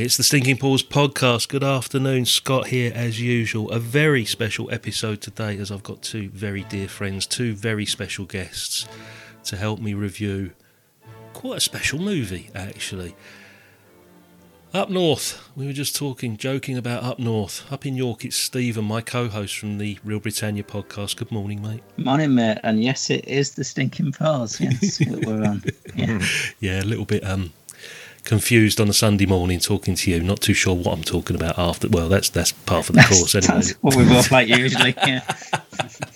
It's the Stinking Pause podcast. Good afternoon, Scott here as usual. A very special episode today as I've got two very dear friends, two very special guests to help me review quite a special movie actually. Up north, we were just talking, joking about up north. Up in York, it's Steven, my co host from the Real Britannia podcast. Good morning, mate. Morning, mate. And yes, it is the stinking pause. Yes, that we're on. Yeah. Yeah, a little bit um confused on a Sunday morning talking to you, not too sure what I'm talking about after well that's that's part of the course anyway. That's what we both like usually. Yeah.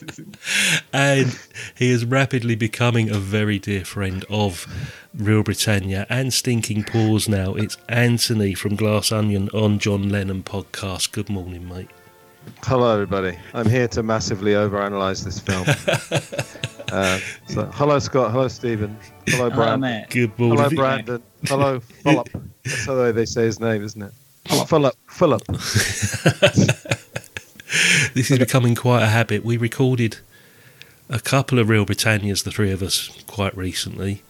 and he is rapidly becoming a very dear friend of Real Britannia and Stinking Pause now. It's Antony from Glass Onion on John Lennon podcast. Good morning, mate. Hello, everybody. I'm here to massively overanalyze this film. uh, so, hello, Scott. Hello, Steven. Hello, Hello, Brandon. mate. Good morning. Hello, Brandon. Hello, Philip. That's how they say his name, isn't it? Philip. Philip. This is becoming quite a habit. We recorded a couple of Real Britannias, the three of us, quite recently.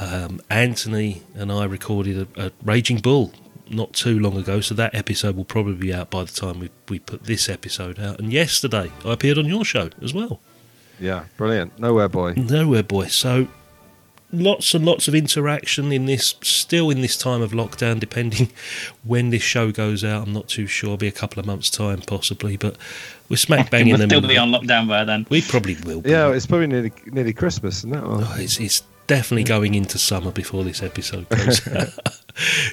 Um, Antony and I recorded a, a Raging Bull not too long ago, so that episode will probably be out by the time we, we put this episode out. And yesterday, I appeared on your show as well. Yeah, brilliant. Nowhere boy. Nowhere boy. So lots and lots of interaction in this still in this time of lockdown depending when this show goes out i'm not too sure It'll be a couple of months time possibly but we're smack bang in we'll the still middle be on lockdown by then. we probably will be. Yeah, it's probably nearly, nearly Christmas, isn't it? Oh, it's, it's definitely going into summer before this episode goes out.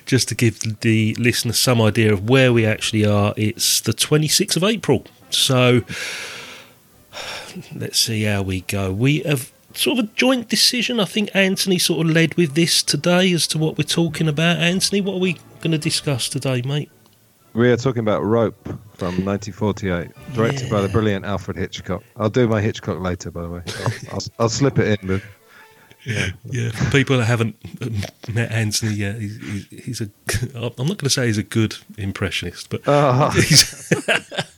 Just to give the listener some idea of where we actually are, it's the 26th of April. So let's see how we go. We have sort of a joint decision. I think Antony sort of led with this today as to what we're talking about. Antony, what are we going to discuss today, mate? We are talking about Rope from 1948, directed by the brilliant Alfred Hitchcock. I'll do my Hitchcock later, by the way. I'll, I'll, I'll slip it in with. Yeah, for people that haven't um, met Antony yet, he's, he's, he's a. I'm not going to say he's a good impressionist, but Oh, he's,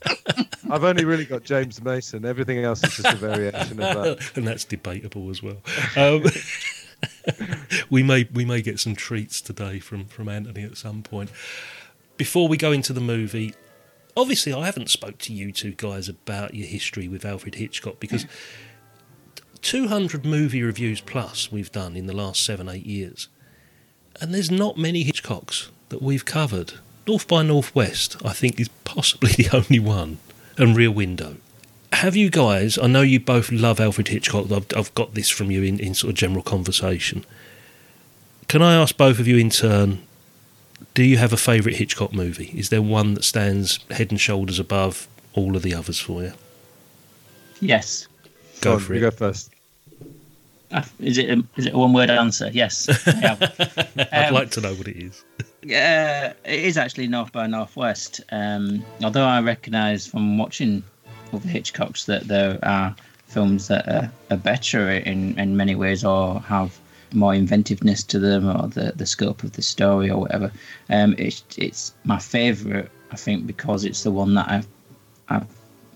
I've only really got James Mason. Everything else is just a variation of that. and that's debatable as well. Um, we may we may get some treats today from from Antony at some point. Before we go into the movie, obviously I haven't spoke to you two guys about your history with Alfred Hitchcock because 200 movie reviews plus we've done in the last seven eight years, and there's not many Hitchcocks that we've covered. North by Northwest, I think, is possibly the only one, and Rear Window have you guys? I know you both love Alfred Hitchcock. I've, I've got this from you in, in sort of general conversation. Can I ask both of you in turn? Do you have a favourite Hitchcock movie? Is there one that stands head and shoulders above all of the others for you? Yes. Go Go on, for you it. go first. Uh, Is it a, is it a one word answer? Yes. I have. I'd Um, like to know what it is. Yeah, it is actually North by Northwest. Um, although I recognise from watching other Hitchcocks that there are films that are, are better in, in many ways or have more inventiveness to them or the, the scope of the story or whatever. Um, it's it's my favourite, I think, because it's the one that I've I've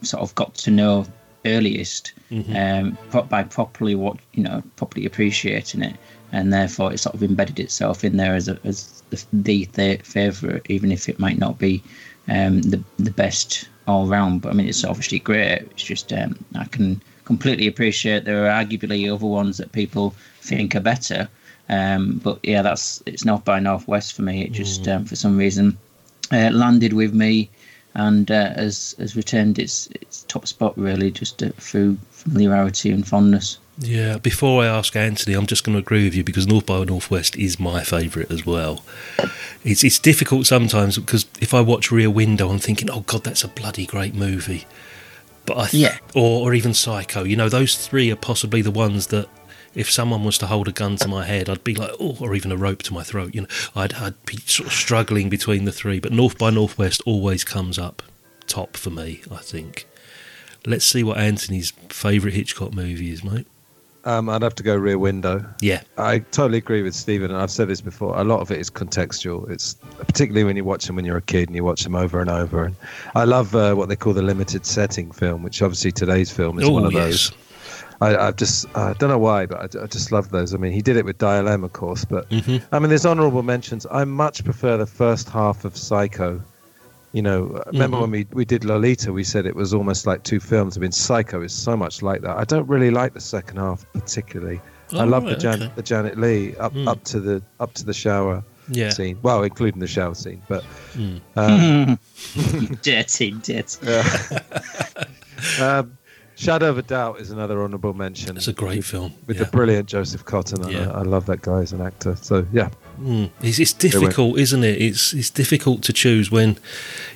sort of got to know earliest um, by properly what you know properly appreciating it, and therefore it sort of embedded itself in there as a, as the, the, the favorite, even if it might not be um, the the best all round. But I mean, it's obviously great. It's just um, I can completely appreciate there are arguably other ones that people think are better. Um, but yeah, that's it's North by Northwest for me. It just um, for some reason uh, landed with me and uh, has has returned its its top spot really just uh, through familiarity and fondness. Yeah, before I ask Antony, I'm just going to agree with you because North by Northwest is my favourite as well. It's it's difficult sometimes because if I watch Rear Window, I'm thinking, oh god, that's a bloody great movie. But I th- Yeah. or or even Psycho, you know, those three are possibly the ones that if someone was to hold a gun to my head, I'd be like, oh, or even a rope to my throat. You know, I'd I'd be sort of struggling between the three. But North by Northwest always comes up top for me. I think. Let's see what Antony's favourite Hitchcock movie is, mate. Um, I'd have to go Rear Window. Yeah, I totally agree with Steven, and I've said this before. A lot of it is contextual. It's particularly when you watch them when you're a kid and you watch them over and over. And I love uh, what they call the limited setting film, which obviously today's film is Oh, one of yes. those. I, I just I don't know why, but I, I just love those. I mean, he did it with Dial M, of course, but Mhm. I mean, there's honourable mentions. I much prefer the first half of Psycho. You know, remember Mhm. when we, we did Lolita, we said it was almost like two films. I mean, Psycho is so much like that. I don't really like the second half particularly. I Oh, love the, Jan- okay. the Janet Leigh up Mm. up to the up to the shower yeah. scene. Well, including the shower scene, but Mm. um, dirty, dirty. um, Shadow of a Doubt is another honourable mention. It's a great film. with yeah. the brilliant Joseph Cotten. I- Yeah. I, love that guy as an actor. So yeah, Mm. It's, it's difficult, isn't it? It's it's difficult to choose when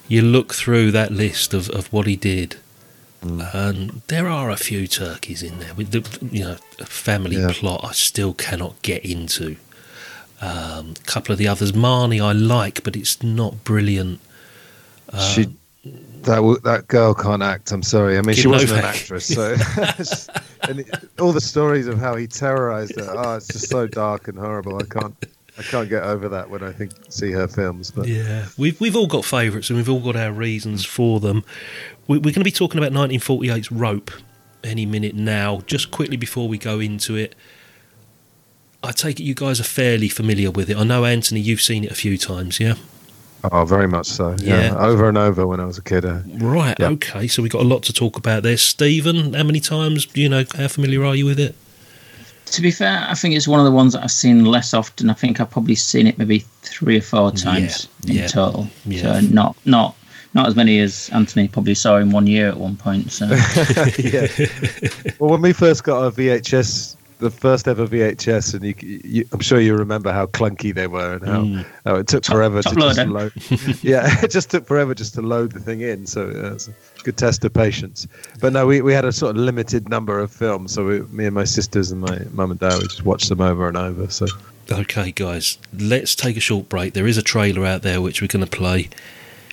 you look through that list of, of what he did. Mm. And there are a few turkeys in there with the you know a family Yeah. plot. I still cannot get into. Um, a couple of the others, Marnie, I like, but it's not brilliant. Um, she that that girl can't act. I'm sorry. I mean, she wasn't an actress. So and it, all the stories of how he terrorized her. Oh, it's just so dark and horrible. I can't. I can't get over that when I think see her films. But Yeah, we've we've all got favourites and we've all got our reasons for them. We, we're going to be talking about 1948's Rope any minute now. Just quickly before we go into it, I take it you guys are fairly familiar with it. I know Antony, you've seen it a few times, yeah. oh, very much so. Yeah, Yeah. over and over when I was a kid. Uh, Right. Yeah. Okay. So we've got a lot to talk about there. Steven, how many times? Do you know how familiar are you with it? To be fair, I think it's one of the ones that I've seen less often. I think I've probably seen it maybe three or four times in yeah, total. yeah. So not not not as many as Antony probably saw in one year at one point. So yeah. well, when we first got our VHS, the first ever VHS, and you, you, I'm sure you remember how clunky they were and how, Mm. how it took Top- forever top to just load. yeah, it just took forever just to load the thing in. So uh, it's a good test of patience. But no, we, we had a sort of limited number of films. So we, me and my sisters and my mum and dad we just watched them over and over. So Okay, guys, let's take a short break. There is a trailer out there which we're going to play.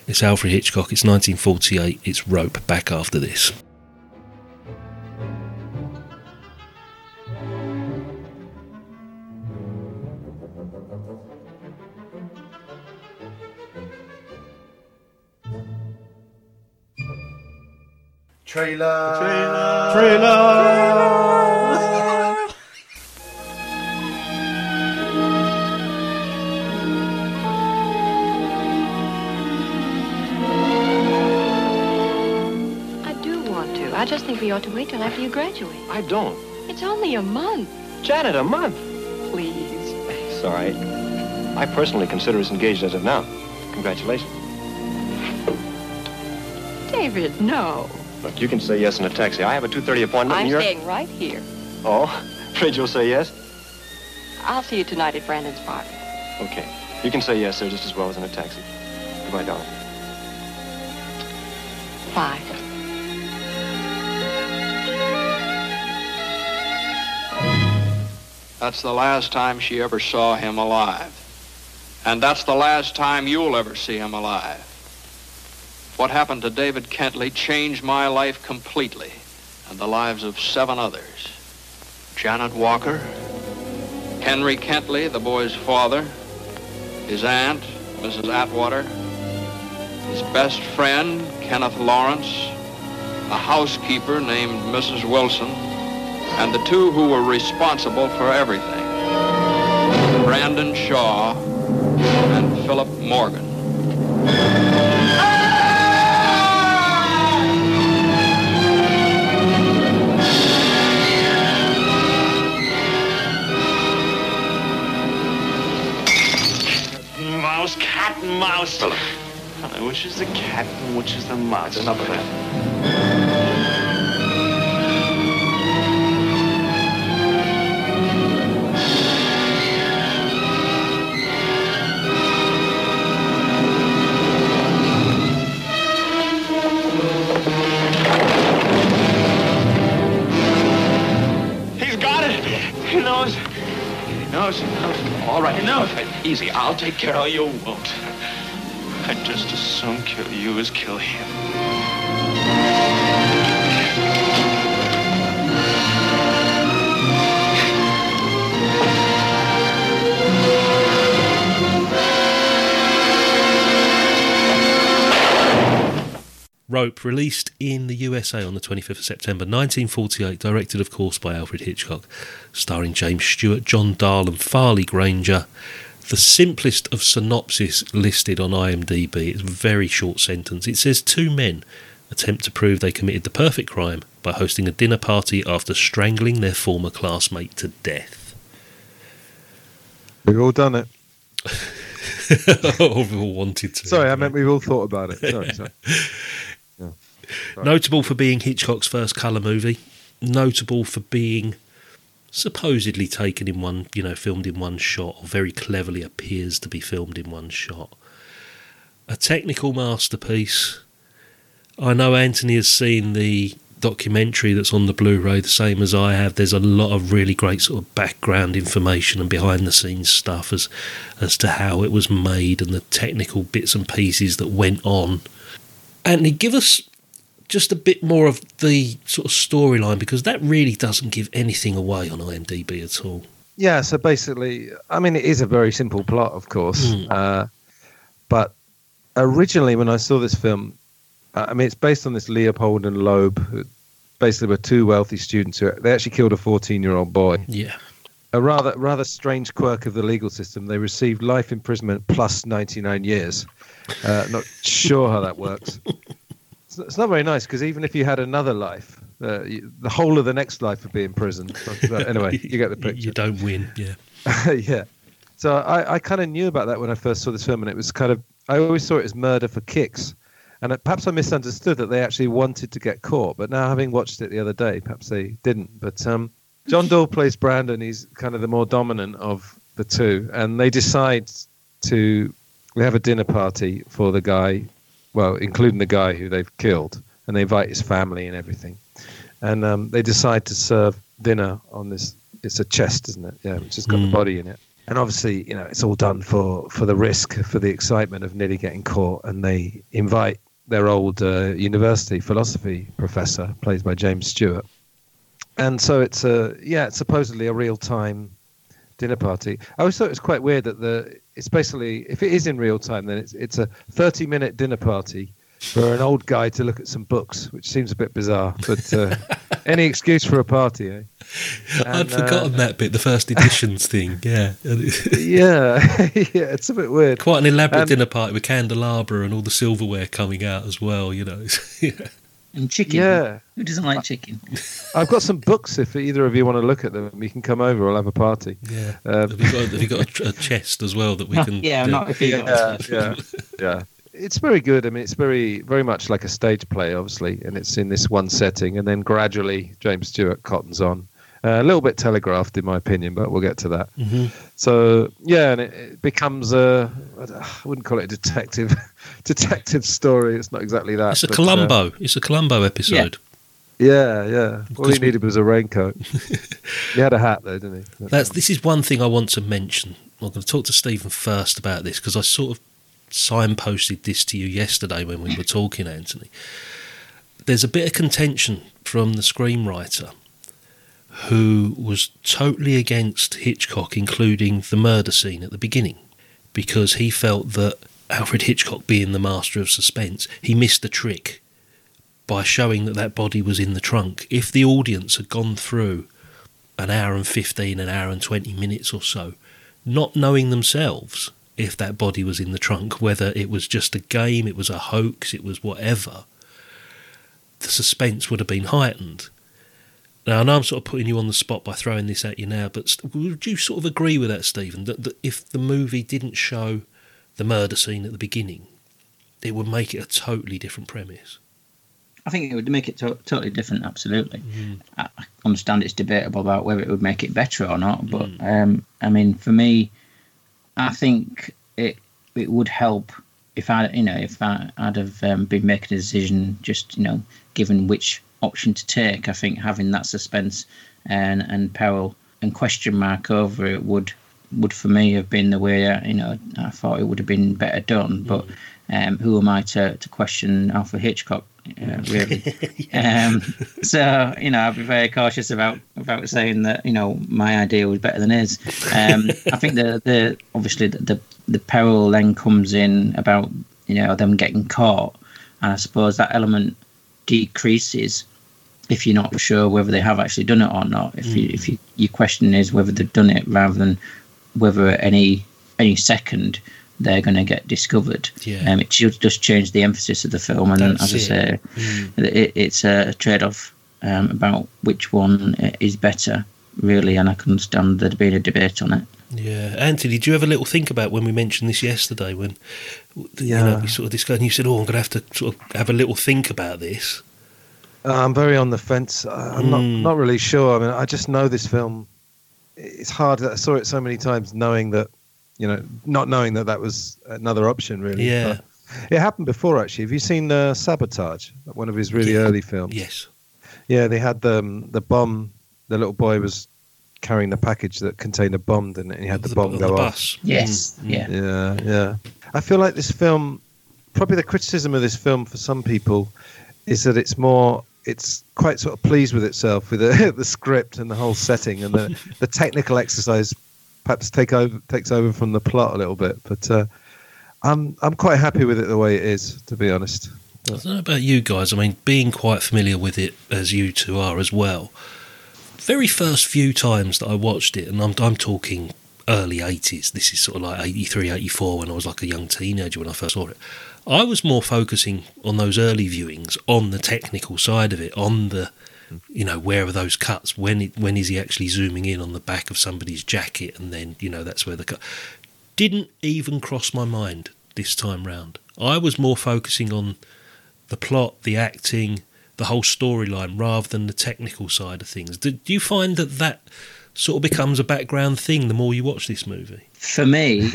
It's Alfred Hitchcock. It's 1948. It's Rope. Back after this. I do want to. I just think we ought to wait till after you graduate. I don't. It's only a month. Janet, a month. Please. It's all right. I personally consider us engaged as of now. Congratulations. David, no. Look, you can say yes in a taxi. I have a 2.30 appointment I'm and you're... staying right here. Oh, afraid you'll say yes? I'll see you tonight at Brandon's party. Okay. You can say yes there just as well as in a taxi. Goodbye, darling. Bye. That's the last time she ever saw him alive. And that's the last time you'll ever see him alive. What happened to David Kentley changed my life completely and the lives of seven others. Janet Walker, Henry Kentley, the boy's father, his aunt, Mrs. Atwater, his best friend, Kenneth Lawrence, a housekeeper named Mrs. Wilson, and the two who were responsible for everything, Brandon Shaw and Philip Morgan. And mouse. Philip. Honey, which is the cat and which is the mouse? Enough of that. He's got it. He knows. He knows. He knows. All right, He knows. Easy. I'll take care of you won't. I'd just as soon kill you as kill him. Rope, released in the USA on the 25th of September 1948, directed, of course, by Alfred Hitchcock, starring James Stewart, John Dall, and Farley Granger. The simplest of synopsis listed on IMDb. It's a very short sentence. It says two men attempt to prove they committed the perfect crime by hosting a dinner party after strangling their former classmate to death. We've all done it. or we all wanted to. Sorry, I meant we've all thought about it. Sorry, sorry. Notable for being Hitchcock's first colour movie. Notable for being supposedly taken in one, you know, filmed in one shot, or very cleverly appears to be filmed in one shot. A technical masterpiece. I know Antony has seen the documentary that's on the Blu ray, the same as I have. There's a lot of really great sort of background information and behind the scenes stuff as, as to how it was made and the technical bits and pieces that went on. Antony, give us just a bit more of the sort of storyline because that really doesn't give anything away on IMDb at all. Yeah, so basically, I mean, it is a very simple plot, of course. Mm. Uh, but originally, when I saw this film, uh, I mean, it's based on this Leopold and Loeb, who basically were two wealthy students who they actually killed a 14 year old boy. Yeah. A rather rather strange quirk of the legal system. They received life imprisonment plus 99 years. Uh, not sure how that works. It's, it's not very nice because even if you had another life, uh, you, the whole of the next life would be in prison. But anyway, you get the picture. You don't win, yeah. yeah. So I, I kind of knew about that when I first saw this film, and it was kind of I always saw it as murder for kicks, and it, perhaps I misunderstood that they actually wanted to get caught. But now, having watched it the other day, perhaps they didn't. But um, John Dall plays Brandon. He's kind of the more dominant of the two, and they decide to they have a dinner party for the guy, well, including the guy who they've killed, and they invite his family and everything, and um, they decide to serve dinner on this. It's a chest, isn't it? Yeah, which has got the Mm. body in it. And obviously, you know, it's all done for for the risk, for the excitement of nearly getting caught. And they invite their old uh, university philosophy professor, played by James Stewart. And so it's a yeah, it's supposedly a real time dinner party. I always thought it was quite weird that the it's basically if it is in real time, then it's it's a thirty minute dinner party for an old guy to look at some books, which seems a bit bizarre. But uh, any excuse for a party, eh? I'd And, uh, forgotten that bit, the first editions thing, yeah. yeah, yeah, it's a bit weird. Quite an elaborate And- dinner party with candelabra and all the silverware coming out as well, you know. And chicken. Yeah. Who doesn't like chicken? I've got some books. If either of you want to look at them, you can come over. We'll have a party. yeah. Um, have you got, have you got a, a chest as well that we can. yeah, do? not if you yeah, yeah, yeah. It's very good. I mean, it's very, very much like a stage play, obviously, and it's in this one setting, and then gradually James Stewart cottons on. Uh, a little bit telegraphed, in my opinion, but we'll get to that. Mhm. So yeah, and it, it becomes a I I wouldn't call it a detective detective story. It's not exactly that. It's a but, uh, Columbo. it's a Columbo episode. yeah, yeah. All he needed was a raincoat. he had a hat though, didn't he? That's this is one thing I want to mention. I'm going to talk to Steven first about this because I sort of signposted this to you yesterday when we were talking, Antony. There's a bit of contention from the screenwriter who was totally against Hitchcock including the murder scene at the beginning because he felt that Alfred Hitchcock being the master of suspense, he missed the trick by showing that that body was in the trunk. If the audience had gone through an hour and 15, an hour and 20 minutes or so, not knowing themselves if that body was in the trunk, whether it was just a game, it was a hoax, it was whatever, the suspense would have been heightened. Now, I know I'm sort of putting you on the spot by throwing this at you now, but would you sort of agree with that, Steven, that, that if the movie didn't show the murder scene at the beginning, it would make it a totally different premise. I think it would make it to- totally different. Absolutely. Mm. I understand it's debatable about whether it would make it better or not, but um, I mean, for me, I think it it would help if I, you know, if I, I'd have um, been making a decision, just you know, given which option to take. I think having that suspense and and peril and question mark over it would would for me have been the way I, you know I thought it would have been better done. But um, who am I to, to question Alfred Hitchcock? Uh, really. um, so you know, I'd be very cautious about about saying that you know my idea was better than his. Um, I think the the obviously the, the the peril then comes in about you know them getting caught, and I suppose that element decreases if you're not sure whether they have actually done it or not. If you if you your question is whether they've done it rather than whether any any second they're going to get discovered. Yeah. Um, it just just change the emphasis of the film, and That's as I it. say, it, it's a trade off um, about which one is better, really. And I can understand there being a debate on it. Yeah, Antony, did you have a little think about when we mentioned this yesterday? When you know Yeah. we sort of discussed, and you said, "Oh, I'm going to have to sort of have a little think about this." Uh, I'm very on the fence. I- I'm not Mm. not really sure. I mean, I just know this film. It's hard. I saw it so many times, knowing that, you know, not knowing that that was another option. Really. Yeah. But it happened before, actually. Have you seen uh, Sabotage? One of his really Yeah. early films. Yes, Yeah, they had the um, the bomb. The little boy was carrying the package that contained a bomb, and he had the, bomb on go the off. bus. Yes, mm. yeah. Yeah, yeah. I feel like this film, probably the criticism of this film for some people is that it's more, it's quite sort of pleased with itself with the, the script and the whole setting, and the, the technical exercise perhaps take over takes over from the plot a little bit. But uh, I'm I'm quite happy with it the way it is, to be honest. I don't know about you guys. I mean, being quite familiar with it as you two are as well. Very first few times that I watched it, and I'm I'm talking early 80s. This is sort of like 83, 84 when I was like a young teenager when I first saw it. I was more focusing on those early viewings on the technical side of it, on the you know where are those cuts when it, when is he actually zooming in on the back of somebody's jacket and then you know that's where the cut didn't even cross my mind this time round i was more focusing on the plot the acting the whole storyline rather than the technical side of things do, do you find that that sort of becomes a background thing the more you watch this movie for me,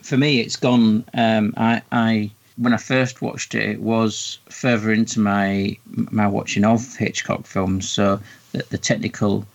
for me, it's gone. Um, I, I when I first watched it, it was further into my my watching of Hitchcock films, so the, the technical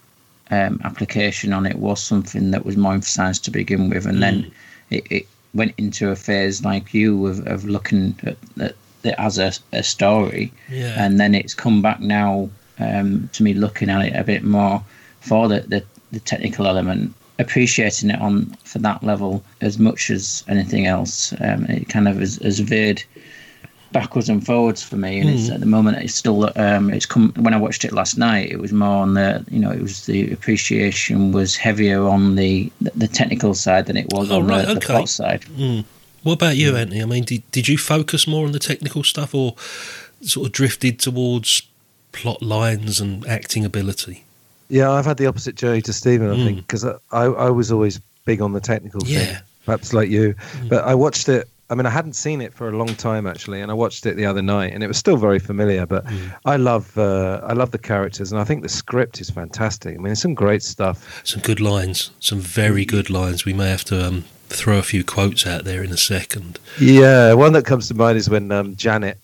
um, application on it was something that was more emphasised to begin with, and then it, it went into a phase like you of, of looking at, at it as a, a story, Yeah. and then it's come back now um, to me looking at it a bit more for the, the, the technical element appreciating it on for that level as much as anything else. Um, it kind of has, has veered backwards and forwards for me and it's at the moment it's still um, it's come when I watched it last night it was more on the you know it was the appreciation was heavier on the the technical side than it was Oh, on right, the, the plot side. What about you antony? I mean did, did you focus more on the technical stuff or sort of drifted towards plot lines and acting ability Yeah, I've had the opposite journey to Steven, I Mm. think, because I, I, I was always big on the technical Yeah. thing, perhaps like you. Mm. But I watched it. I mean, I hadn't seen it for a long time actually, and I watched it the other night, and it was still very familiar. But Mm. I love, uh, I love the characters, and I think the script is fantastic. I mean, there's some great stuff. some good lines, some very good lines. We may have to um, throw a few quotes out there in a second. Yeah, one that comes to mind is when um, Janet,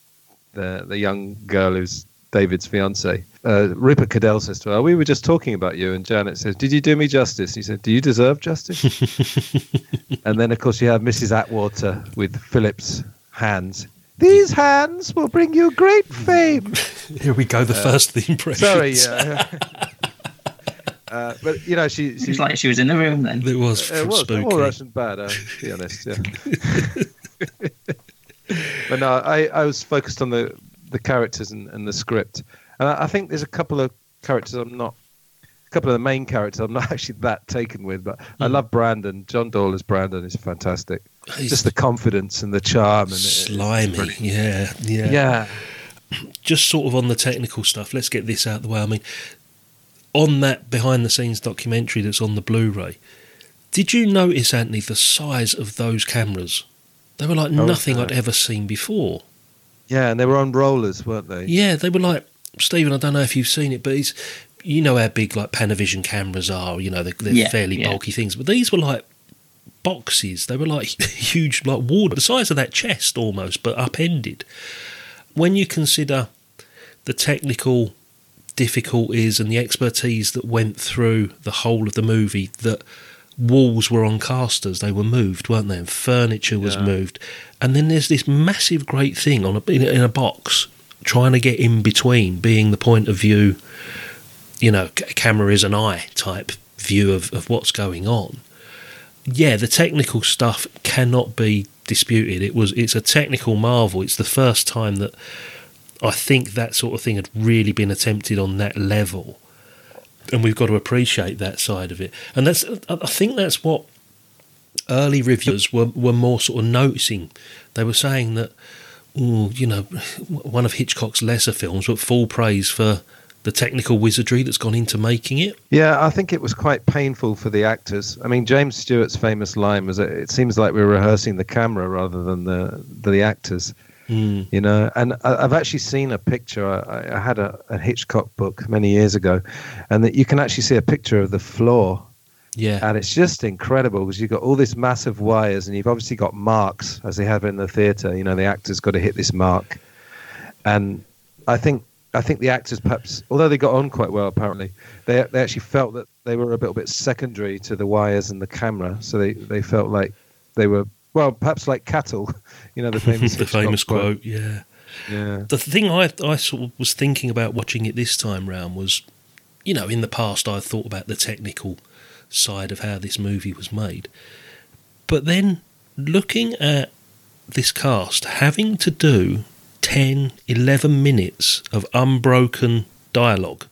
the the young girl who's David's fiance, uh, Rupert Cadell says to her, "We were just talking about you," and Janet says, "Did you do me justice?" He said, "Do you deserve justice?" and then, of course, you have Mrs. Atwater with Philip's hands. These hands will bring you great fame. Here we go, the first of the impressions. Sorry, yeah. uh, but you know, she, it she was like she was in the room then It was it was. spooky. That's not bad. Uh, to be honest, yeah. but no, I, I was focused on the the characters and, and the script, and I, I think there's a couple of characters I'm not. A couple of the main characters I'm not actually that taken with, but I hmm. love Brandon. John Dall as Brandon is fantastic. He's Just the confidence and the charm and slimy. brilliant. Yeah, yeah, Yeah, Just sort of on the technical stuff. Let's get this out of the way. I mean, on that behind the scenes documentary that's on the Blu-ray, did you notice, Antony, the size of those cameras They were like Oh, nothing. I'd ever seen before. Yeah, and they were on rollers, weren't they? Yeah, they were like Steven. I don't know if you've seen it, but it's you know how big like Panavision cameras are. You know they're, they're Yeah, fairly yeah. bulky things, but these were like boxes. They were like huge, like ward the size of that chest almost, but upended. When you consider the technical difficulties and the expertise that went through the whole of the movie, that walls were on casters, they were moved, weren't they? And furniture was Yeah. moved, and then there's this massive, great thing on a in a, in a box trying to get in between, being the point of view. You know, c- camera is an eye type view of, of what's going on. Yeah, the technical stuff cannot be disputed. It was it's a technical marvel. It's the first time that I think that sort of thing had really been attempted on that level, and we've got to appreciate that side of it. And that's I think that's what early reviewers were were more sort of noticing. They were saying that, oh, you know, one of Hitchcock's lesser films, but full praise for the technical wizardry that's gone into making it. Yeah, I think it was quite painful for the actors. I mean, James Stewart's famous line was, "It seems like we're rehearsing the camera rather than the the actors." Mm. You know, and I- I've actually seen a picture. I, I had a, a Hitchcock book many years ago, and that you can actually see a picture of the floor, Yeah, and it's just incredible because you've got all these massive wires, and you've obviously got marks as they have in the theatre. You know, the actors got to hit this mark, and I think I think the actors perhaps, although they got on quite well, apparently they they actually felt that they were a little bit secondary to the wires and the camera, so they they felt like they were well, perhaps like cattle. You know, the famous the famous quote. Yeah. Yeah. The thing I I sort of was thinking about watching it this time round was, you know, in the past I thought about the technical side of how this movie was made, but then looking at this cast having to do 10, 11 minutes of unbroken dialogue,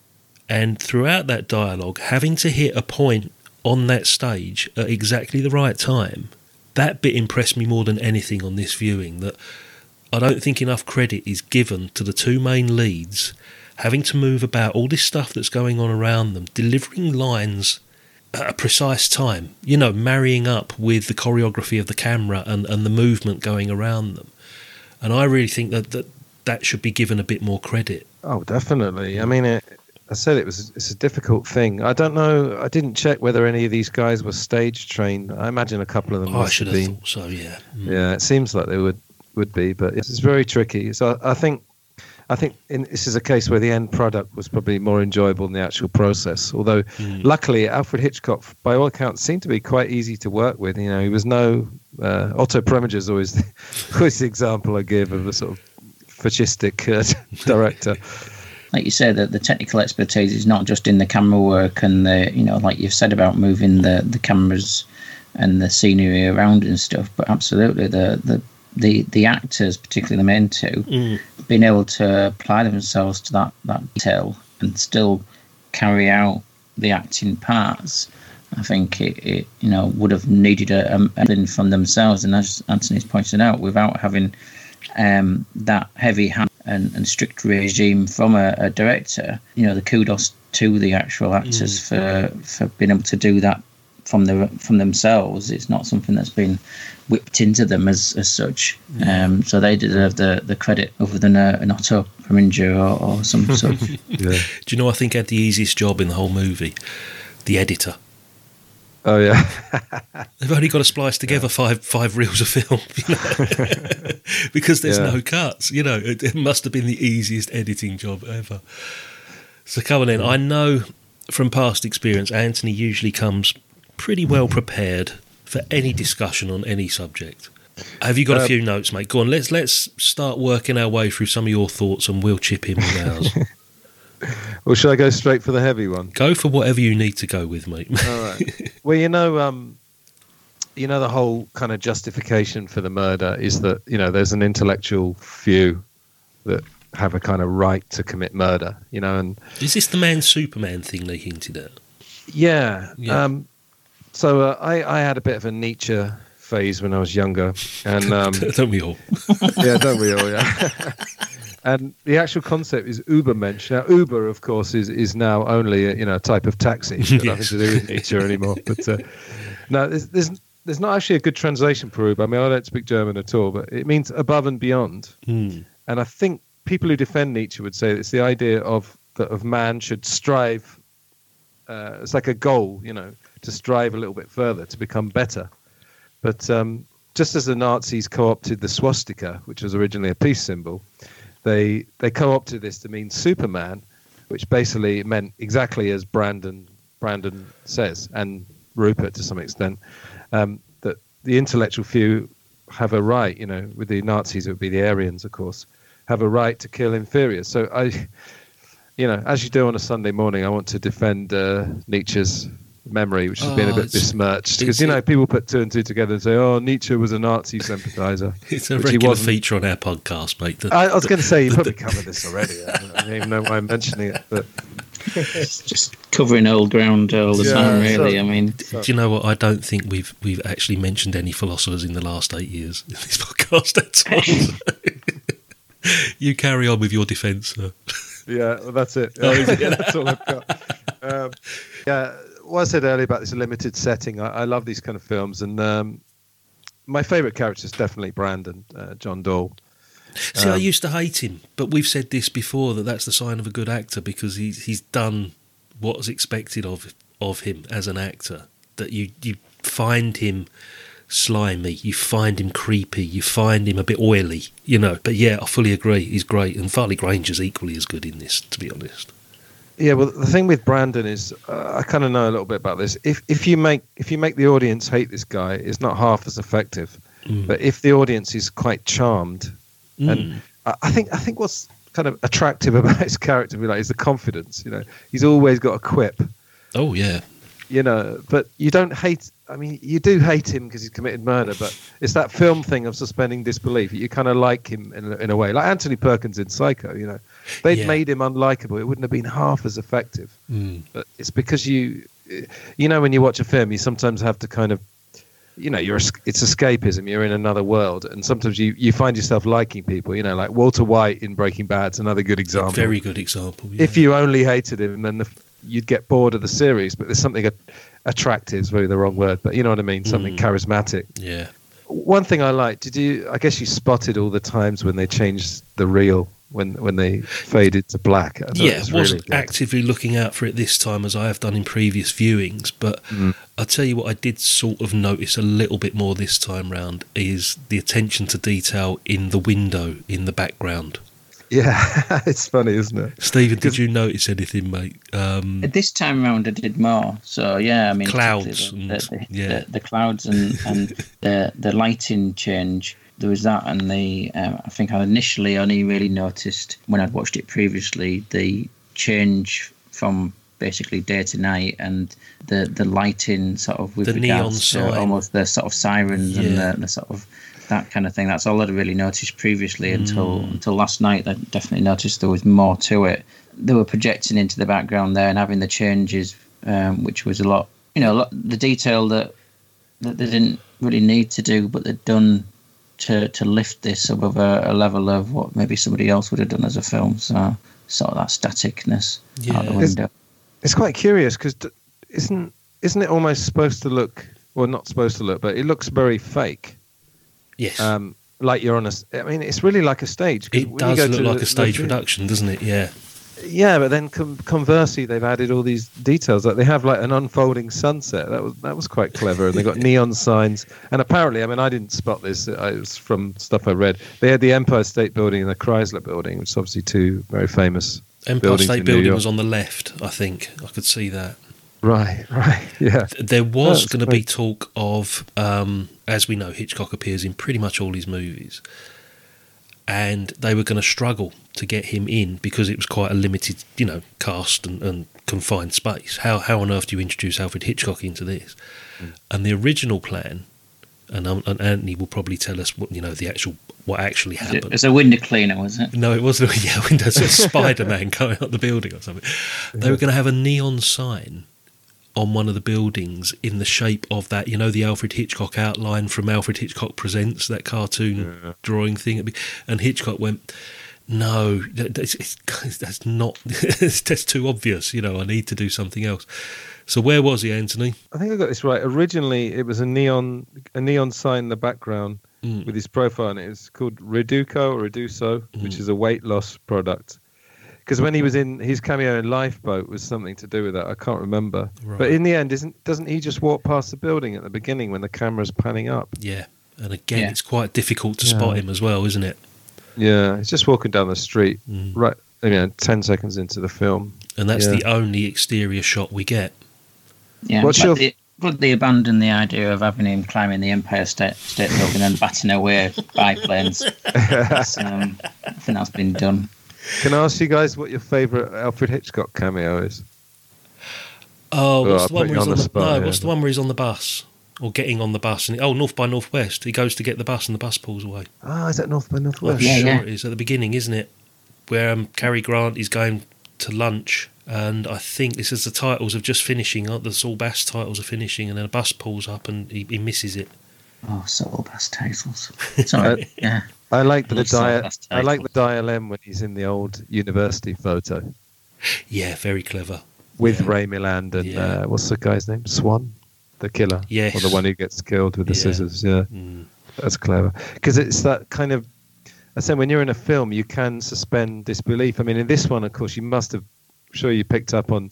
and throughout that dialogue having to hit a point on that stage at exactly the right time. That bit impressed me more than anything on this viewing. That I don't think enough credit is given to the two main leads having to move about all this stuff that's going on around them, delivering lines at a precise time, you know, marrying up with the choreography of the camera and, and the movement going around them. And I really think that, that that should be given a bit more credit. Oh, definitely. I mean, it, I said it was it's a difficult thing. I don't know. I didn't check whether any of these guys were stage trained. I imagine a couple of them Oh, I should have been. thought so, yeah. Mm. Yeah, it seems like they would would be, but it's very tricky. So I think I think in, this is a case where the end product was probably more enjoyable than the actual process. Although, Mm. luckily, Alfred Hitchcock, by all accounts, seemed to be quite easy to work with. You know, he was no uh, Otto Preminger is always the, always the example I give of a sort of fascistic uh, director. like you said, that the technical expertise is not just in the camera work and the, you know, like you've said about moving the, the cameras and the scenery around and stuff, but absolutely the, the, the, the actors, particularly the main two, Mm. being able to apply themselves to that, that detail and still carry out the acting parts. I think it, it you know would have needed a, a, from themselves, and as Antony's pointed out, without having um, that heavy hand and, and strict regime from a, a director, you know, the kudos to the actual actors for for being able to do that from the from themselves. It's not something that's been whipped into them as as such. Um, so they deserve the the credit other than a, an Otto Preminger or, or some sort Yeah. Do you know I think had the easiest job in the whole movie? The editor. Oh yeah. They've only got to splice together five five reels of film, you know, because there's Yeah. no cuts. You know, it, it must have been the easiest editing job ever. So come on in. I know from past experience, Antony usually comes pretty well prepared for any discussion on any subject. Have you got a Uh, few notes, mate? Go on. Let's let's start working our way through some of your thoughts, and we'll chip in with ours. Well, should I go straight for the heavy one? go for whatever you need to go with, mate. All right. well, you know, um, you know, the whole kind of justification for the murder is that you know there's an intellectual few that have a kind of right to commit murder. You know, and Is this the man Superman thing they hinted at? yeah. Yeah. Um, so uh, I I had a bit of a Nietzsche phase when I was younger, and um, Don't we all? yeah, don't we all? Yeah. And the actual concept is Ubermensch. Now, Uber, of course, is is now only a, you know a type of taxi. Yes. nothing to do with Nietzsche anymore. But uh, no, there's, there's there's not actually a good translation for Uber. I mean, I don't speak German at all, but it means above and beyond. Hmm. And I think people who defend Nietzsche would say it's the idea of that of man should strive. Uh, it's like a goal, you know, to strive a little bit further to become better. But um, just as the Nazis co-opted the swastika, which was originally a peace symbol, they they co-opted this to mean Superman, which basically meant exactly as Brandon Brandon says, and Rupert to some extent, um, that the intellectual few have a right. You know, with the Nazis, it would be the Aryans, of course, have a right to kill inferiors. So I, you know, as you do on a Sunday morning, I want to defend uh, Nietzsche's memory, which has been a Oh, bit it's- besmirched. Because you know, people put two and two together and say, "Oh, Nietzsche was a Nazi sympathizer." It's a which he regular wasn't. feature on our podcast, mate. The- I, I was going to say you the- probably covered this already. I don't, I don't even know why I'm mentioning it, but just covering old ground all the Yeah, time, really. so- I mean, Do you know what? I don't think we've we've actually mentioned any philosophers in the last eight years in this podcast at all. you carry on with your defence, sir. yeah, well, that's it. Oh, is it? that's all I've got. Um, yeah, what I said earlier about this limited setting, I, I love these kind of films, and um, my favourite character is definitely Brandon, uh, John Dall. See, I Um, used to hate him, but we've said this before that that's the sign of a good actor because he's he's done what was expected of of him as an actor. That you you find him slimy, you find him creepy, you find him a bit oily, you know. But yeah, I fully agree. He's great, and Farley Granger's equally as good in this, to be honest. Yeah, well, the thing with Brandon is, uh, I kind of know a little bit about this. If if you make if you make the audience hate this guy, it's not half as effective. Mm. But if the audience is quite charmed, Mm. and I, I think I think what's kind of attractive about his character, like, is the confidence. You know, he's always got a quip. oh yeah, You know, but you don't hate. I mean, you do hate him because he's committed murder, but it's that film thing of suspending disbelief. You kind of like him in, in a way, like Anthony Perkins in Psycho. You know, they'd Yeah. made him unlikable. It wouldn't have been half as effective Mm. but it's because you you know when you watch a film you sometimes have to kind of you know you're it's escapism you're in another world and sometimes you you find yourself liking people you know like walter white in breaking bad's another good example very good example. yeah. if you only hated him then the, you'd get bored of the series but there's something attractive is really the wrong word but you know what i mean something Mm. charismatic yeah. one thing i like did you i guess you spotted all the times when they changed the reel when when they faded to black I yeah, was wasn't really actively looking out for it this time as I have done in previous viewings, but Mm. I'll tell you what I did sort of notice a little bit more this time round is the attention to detail in the window in the background. yeah it's funny isn't it Steven, did you notice anything, mate? Um, this time round I did more. So yeah, I mean Clouds particularly and- the, the, yeah. the, the clouds and and the the lighting change. There was that, and the um, I think I initially only really noticed when I'd watched it previously the change from basically day to night and the the lighting sort of with The neon sign. almost the sort of sirens and the, the sort of that kind of thing. That's all I'd really noticed previously until Mm. until last night. I definitely noticed there was more to it. They were projecting into the background there and having the changes, um, which was a lot. You know, a lot, the detail that that they didn't really need to do, but they'd done to to lift this above a, a level of what maybe somebody else would have done as a film. So sort of that staticness out the window. It's quite curious because isn't isn't it almost supposed to look well not supposed to look but it looks very fake yes, um like you're on a s- I mean it's really like a stage. it does look like the- a stage the- production, doesn't it? Yeah. Yeah but then com- conversely they've added all these details like they have like an unfolding sunset. That was that was quite clever and they got neon signs. And apparently I mean I didn't spot this I it was from stuff I read. They had the Empire State Building and the Chrysler Building which is obviously two very famous Empire buildings State in New Building was on the left, I think. I could see that. right right yeah. There was going to be talk of, um, as we know, Hitchcock appears in pretty much all his movies, and they were going to struggle to get him in because it was quite a limited, you know, cast and, and confined space. How how on earth do you introduce Alfred Hitchcock into this? And the original plan, and, um, and Antony will probably tell us what you know the actual what actually happened. It was a window cleaner, was it? No, it wasn't. Yeah, Windows a Spider Man going up the building or something. They were going to have a neon sign on one of the buildings in the shape of that, you know, the Alfred Hitchcock outline from Alfred Hitchcock Presents, that cartoon drawing thing. And Hitchcock went, No, that's, that's not. that's too obvious. You know, I need to do something else. So where was he, Antony? I think I got this right. Originally, it was a neon a neon sign in the background Mm. with his profile on it. It's called Reduco or Reduso, which Mm. is a weight loss product. Because when he was in his cameo in Lifeboat was something to do with that. I can't remember. Right. But in the end, isn't doesn't he just walk past the building at the beginning when the camera's panning up? Yeah, and again, Yeah. it's quite difficult to Yeah. spot him as well, isn't it? Yeah, he's just walking down the street, Mm. right? You know, ten seconds into the film. And that's Yeah. the only exterior shot we get. Yeah, What's but your- they, but they abandoned the idea of having him climbing the Empire State, State Building and batting away biplanes. Um, I think that's been done. Can I ask you guys what your favourite Alfred Hitchcock cameo is? Oh, what's I'll the one where he's on on the the, spot, no? yeah. What's the one where he's on the bus or getting on the bus? And oh, North by Northwest. He goes to get the bus and the bus pulls away. Ah, is that North by I'm Northwest? Yeah, sure yeah. it is at the beginning, isn't it? Where um, Cary Grant is going to lunch, and I think this is the titles of just finishing. aren't The Saul Bass titles are finishing, and then a bus pulls up and he, he misses it. Oh, subtle best titles. Sorry. yeah. I like the Love Saul dia- I like the dial M when he's in the old university photo Yeah, very clever. with Yeah. Ray Milland and Yeah. uh, what's the guy's name? Swan, the killer, Yes. or the one who gets killed with the Yeah. scissors. Yeah, Mm. that's clever because it's that kind of. I said when you're in a film, you can suspend disbelief. I mean, in this one, of course, you must have. I'm sure you picked up on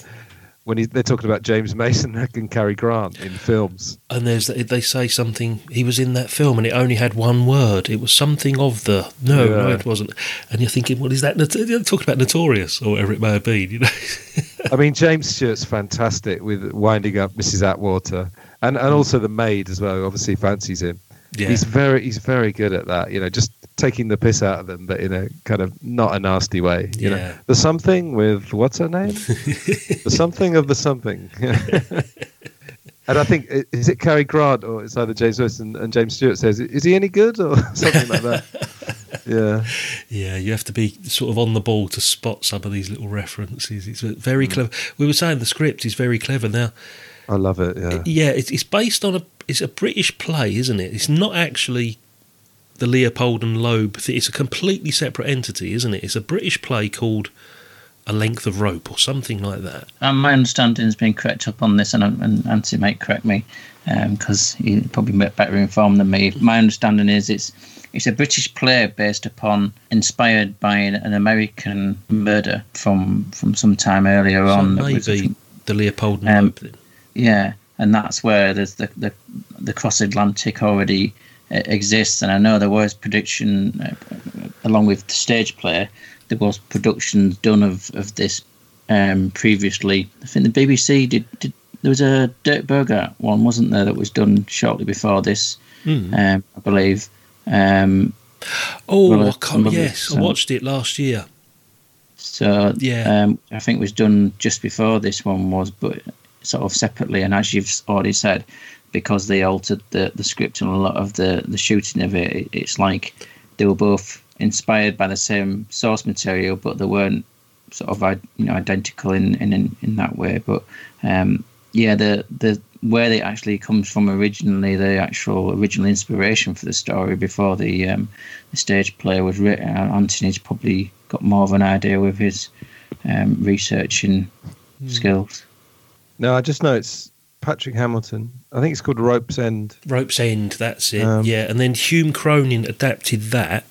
when he, they're talking about James Mason and Cary Grant in films. And there's they say something. He was in that film, and it only had one word. It was something of the. No, no, it wasn't. And you're thinking, what is that? They're talking about Notorious or whatever it may have been. You know. I mean, James Stewart's fantastic with winding up Mrs. Atwater, and and also the maid as well. who Obviously, fancies him. Yeah. He's very he's very good at that. You know, just taking the piss out of them, but in a kind of not a nasty way. You Yeah. know, the something with what's her name? the something of the something. and I think is it Cary Grant or it's either James Wilson and James Stewart says, "Is he any good?" or something like that. Yeah, Yeah, you have to be sort of on the ball to spot some of these little references. It's very Mm. clever. We were saying the script is very clever. Now, I love it. Yeah, yeah, it's, it's based on a it's a British play, isn't it? It's not actually the Leopold and Loeb. It's a completely separate entity, isn't it? It's a British play called A Length of Rope or something like that. Um, my understanding has been correct up on this, and, and Antony might correct me because he's probably better informed than me. My understanding is it's it's a British play based upon inspired by an, an American murder from from some time earlier So on. that was, I maybe the Leopold and Um, Loeb. Yeah, and that's where there's the the, the cross Atlantic already uh, exists, and I know there was production uh, along with the stage play. There was productions done of of this um, previously. I think the BBC did. did there was a Dirk Bogarde one, wasn't there, that was done shortly before this, Hmm. um, I believe. Um, Oh, well, I uh, can't, some of yes, I watched it last year. So Yeah. um, I think it was done just before this one was, but sort of separately. And as you've already said, because they altered the, the script and a lot of the, the shooting of it, it, it's like they were both inspired by the same source material, but they weren't sort of you know identical in in, in that way. But um, yeah, the the where it actually comes from originally, the actual original inspiration for the story before the um, the stage play was written. uh, Antony's probably got more of an idea with his um, research and skills. No, I just know it's Patrick Hamilton. I think it's called Rope's End. Rope's End, that's it. Um, yeah, and then Hume Cronyn adapted that,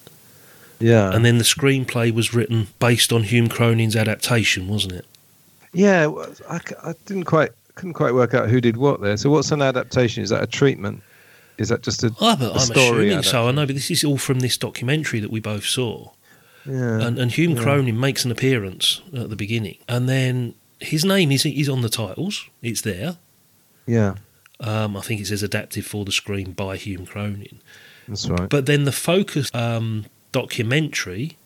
Yeah, and then the screenplay was written based on Hume Cronyn's adaptation, wasn't it? Yeah, I, I, didn't quite couldn't quite work out who did what there. So what's an adaptation? Is that a treatment? Is that just a, Oh, but a I'm story? assuming so. I know, but this is all from this documentary that we both saw. Yeah. And, and Hume yeah. Cronyn makes an appearance at the beginning, and then his name is is on the titles. It's there. yeah, Um, I think it says adapted for the screen by Hume Cronyn. that's right. But then the focus um, documentary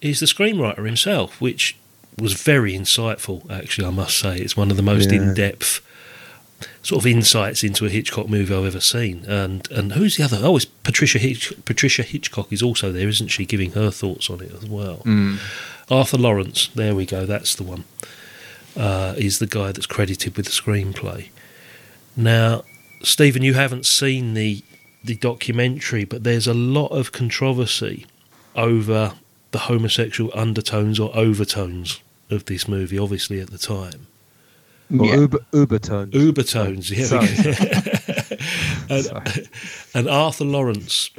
is the screenwriter himself, which was very insightful. Actually, I must say, it's one of the most Yeah. in-depth sort of insights into a Hitchcock movie I've ever seen. And and who's the other? Oh, it's Patricia Hitch- Patricia Hitchcock is also there, isn't she? Giving her thoughts on it as well. Mm. Arthur Laurents, there we go. That's the one. Uh, is the guy that's credited with the screenplay. Now, Steven, you haven't seen the the documentary, but there's a lot of controversy over the homosexual undertones or overtones of this movie, obviously at the time. Or Yeah. Uber, Ubertones. Ubertones, yeah. Sorry. and, and Arthur Laurents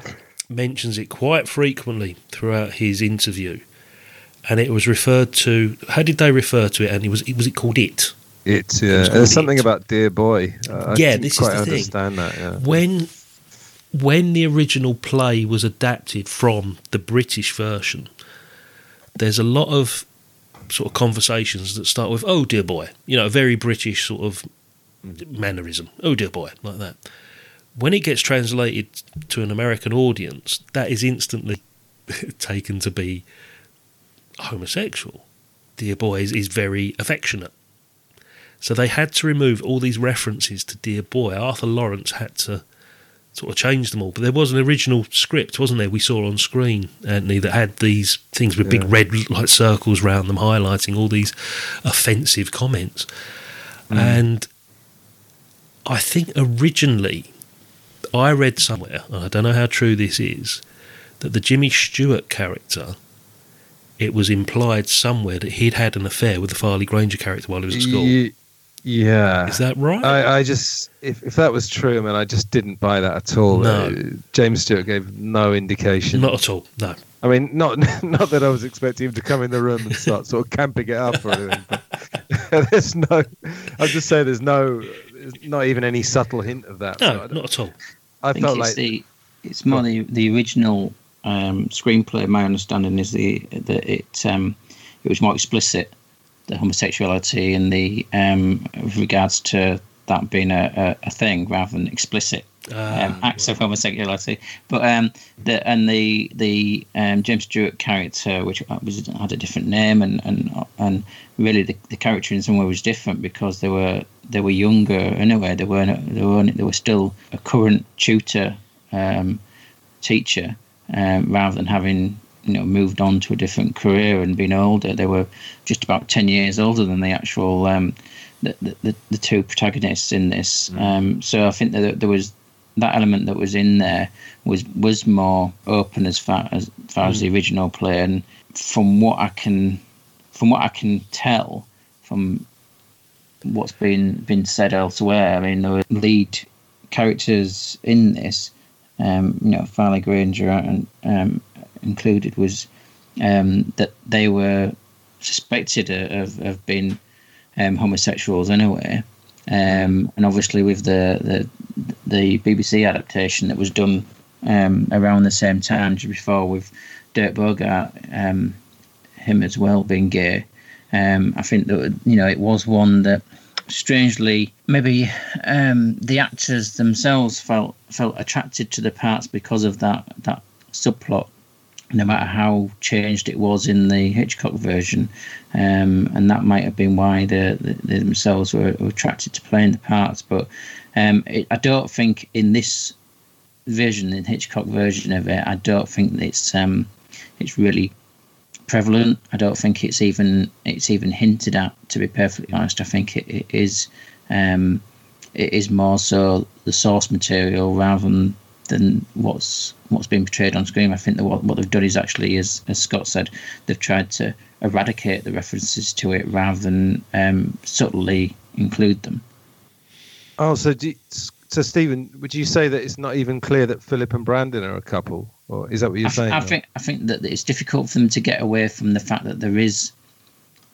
mentions it quite frequently throughout his interview, and it was referred to. How did they refer to it? And it was was it called it? It's yeah. called There's something It. about Dear Boy. Uh, I Yeah, didn't this is quite the thing. that. Yeah. When when the original play was adapted from the British version, there's a lot of sort of conversations that start with "Oh dear boy," you know, a very British sort of mannerism. "Oh dear boy," like that. When it gets translated to an American audience, that is instantly taken to be homosexual. Dear boy is, is very affectionate. So they had to remove all these references to Dear Boy. Arthur Laurents had to sort of change them all. But there was an original script, wasn't there, we saw on screen, Antony, that had these things with big red like circles round them, highlighting all these offensive comments. Mm. And I think originally I read somewhere, and I don't know how true this is, that the Jimmy Stewart character, it was implied somewhere that he'd had an affair with the Farley Granger character while he was at school. Ye- yeah. Is that right? I, I just, if, if that was true, I mean, I just didn't buy that at all. No. Uh, James Stewart gave no indication. Not at all. No. I mean, not not that I was expecting him to come in the room and start sort of camping it up or anything. But there's no. I'll just say there's no, there's not even any subtle hint of that. No, don't- not at all. I, I think felt it's like the it's more the the original um, screenplay. My understanding is the that it um, it was more explicit the homosexuality and the um, with regards to that being a, a, a thing rather than explicit um, Ah, acts of homosexuality. But um, the and the the um, James Stewart character, which was had a different name, and and and really the, the character in some way was different because they were they were younger anyway. They weren't they were they were still a current tutor um, teacher um, rather than having you know moved on to a different career and been older. They were just about ten years older than the actual um, the, the, the, the two protagonists in this. Um, so I think that there was that element that was in there was was more open as far as far as the original play, and from what I can from what I can tell from what's been been said elsewhere, I mean, there were lead characters in this. Um, you know, Farley Granger um, included was um, that they were suspected of, of being um, homosexuals anyway. Um, and obviously, with the, the the BBC adaptation that was done um, around the same time, just before with Dirk Bogarde, him as well being gay, I think that you know it was one that strangely maybe um, the actors themselves felt felt attracted to the parts because of that that subplot no matter how changed it was in the Hitchcock version, um, and that might have been why they, themselves were, were attracted to playing the parts. But um, it, I don't think in this version, the Hitchcock version of it, I don't think it's um, it's really prevalent. I don't think it's even it's even hinted at. To be perfectly honest, I think it, it is um, it is more so the source material rather than than what's what's being portrayed on screen. I think that what, what they've done is actually, as as Scott said, they've tried to eradicate the references to it rather than um, subtly include them. Oh, so do you, so Steven, would you say that it's not even clear that Philip and Brandon are a couple, or is that what you're I, saying? I think I think that it's difficult for them to get away from the fact that there is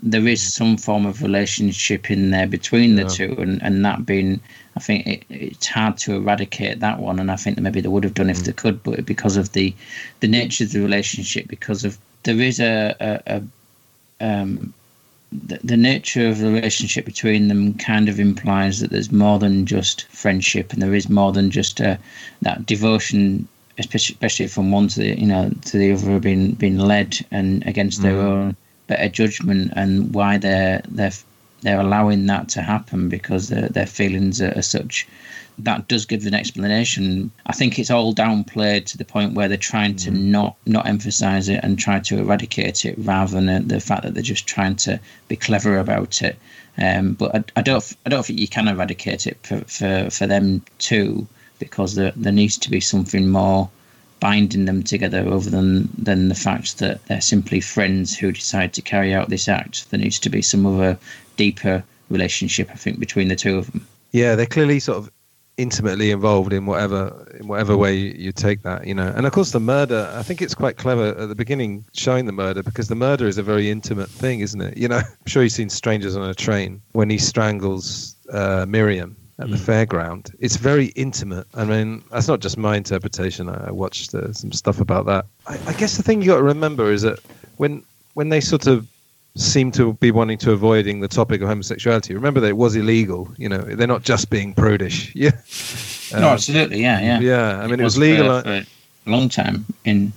there is some form of relationship in there between the Yeah. two, and, and that being, I think it, it's hard to eradicate that one, and I think that maybe they would have done if they could, but because of the the nature of the relationship, because of there is a, a, a um, the, the nature of the relationship between them kind of implies that there's more than just friendship, and there is more than just uh, that devotion, especially, especially from one to the you know to the other, being being led and against their own better judgment, and why they're they're they're allowing that to happen because their their feelings are, are such. That does give an explanation. I think it's all downplayed to the point where they're trying to not not emphasize it and try to eradicate it, rather than the fact that they're just trying to be clever about it. Um, but I, I don't I don't think you can eradicate it for for, for them too, because there there needs to be something more binding them together other than than the fact that they're simply friends who decide to carry out this act. There needs to be some other deeper relationship, I think, between the two of them. Yeah, they're clearly sort of intimately involved in whatever in whatever way you, take that, you know. And of course, the murder. I think it's quite clever at the beginning showing the murder because the murder is a very intimate thing, isn't it? You know, I'm sure you've seen Strangers on a Train when he strangles uh, Miriam at the fairground. It's very intimate. I mean, that's not just my interpretation. I watched uh, some stuff about that. I, I guess the thing you got to remember is that when when they sort of seem to be wanting to avoiding the topic of homosexuality, remember that it was illegal. You know, they're not just being prudish. Yeah. no, Um, absolutely, yeah, yeah. yeah. I mean, it was for- legal. uh, for, a long time in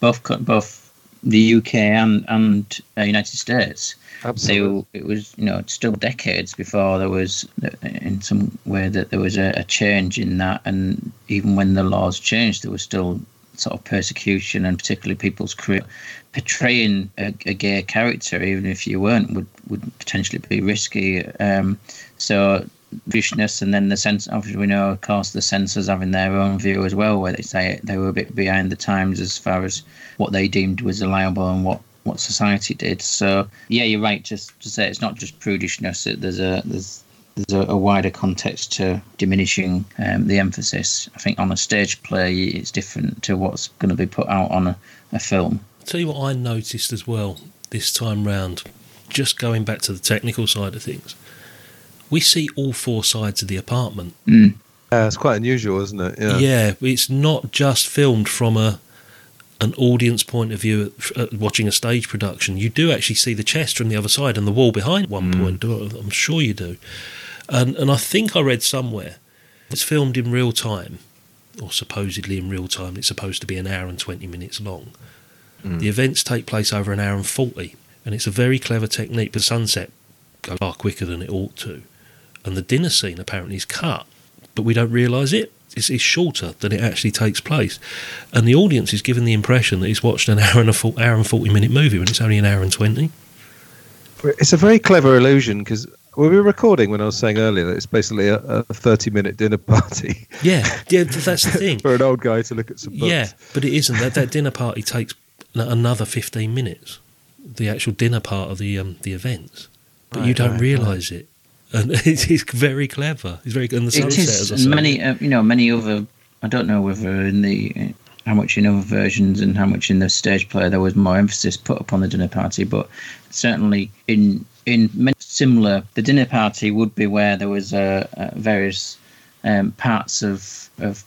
both both the UK and and uh, United States. Absolutely. it was you know still decades before there was in some way that there was a, a change in that, and even when the laws changed, there was still sort of persecution, and particularly people's career portraying a, a gay character, even if you weren't, would would potentially be risky. Um, so Vishness and then the sense obviously we know of course the censors having their own view as well where they say they were a bit behind the times as far as what they deemed was allowable and what what society did so yeah you're right just to say it's not just prudishness it, there's a there's there's a, a wider context to diminishing um, the emphasis i think on a stage play it's different to what's going to be put out on a, a film Tell you what I noticed as well this time round, just going back to the technical side of things. We see all four sides of the apartment. Yeah, it's quite unusual, isn't it? Yeah. Yeah, it's not just filmed from a an audience point of view at, at watching a stage production. You do actually see the chest from the other side and the wall behind one mm. point. I'm sure you do. And and I think I read somewhere it's filmed in real time, or supposedly in real time. It's supposed to be an hour and twenty minutes long. Mm. The events take place over an hour and forty, and it's a very clever technique. The sunset goes far quicker than it ought to, and the dinner scene apparently is cut, but we don't realise it. It's, it's shorter than it actually takes place, and the audience is given the impression that he's watched an hour and a full, hour and forty minute movie when it's only an hour and twenty. It's a very clever illusion because we were recording when I was saying earlier that it's basically a, a 30 minute dinner party Yeah, yeah, that's the thing. for an old guy to look at some books. Yeah, but it isn't. That that dinner party takes another fifteen minutes. The actual dinner part of the um, the events, but you don't right, realise it, and it's, it's very clever. He's very good. And the It sunset, is, as I say. many, uh, you know, many other. I don't know whether in the uh, how much in other versions and how much in the stage play there was more emphasis put upon the dinner party, but certainly in in many similar, the dinner party would be where there was uh, uh, various um, parts of of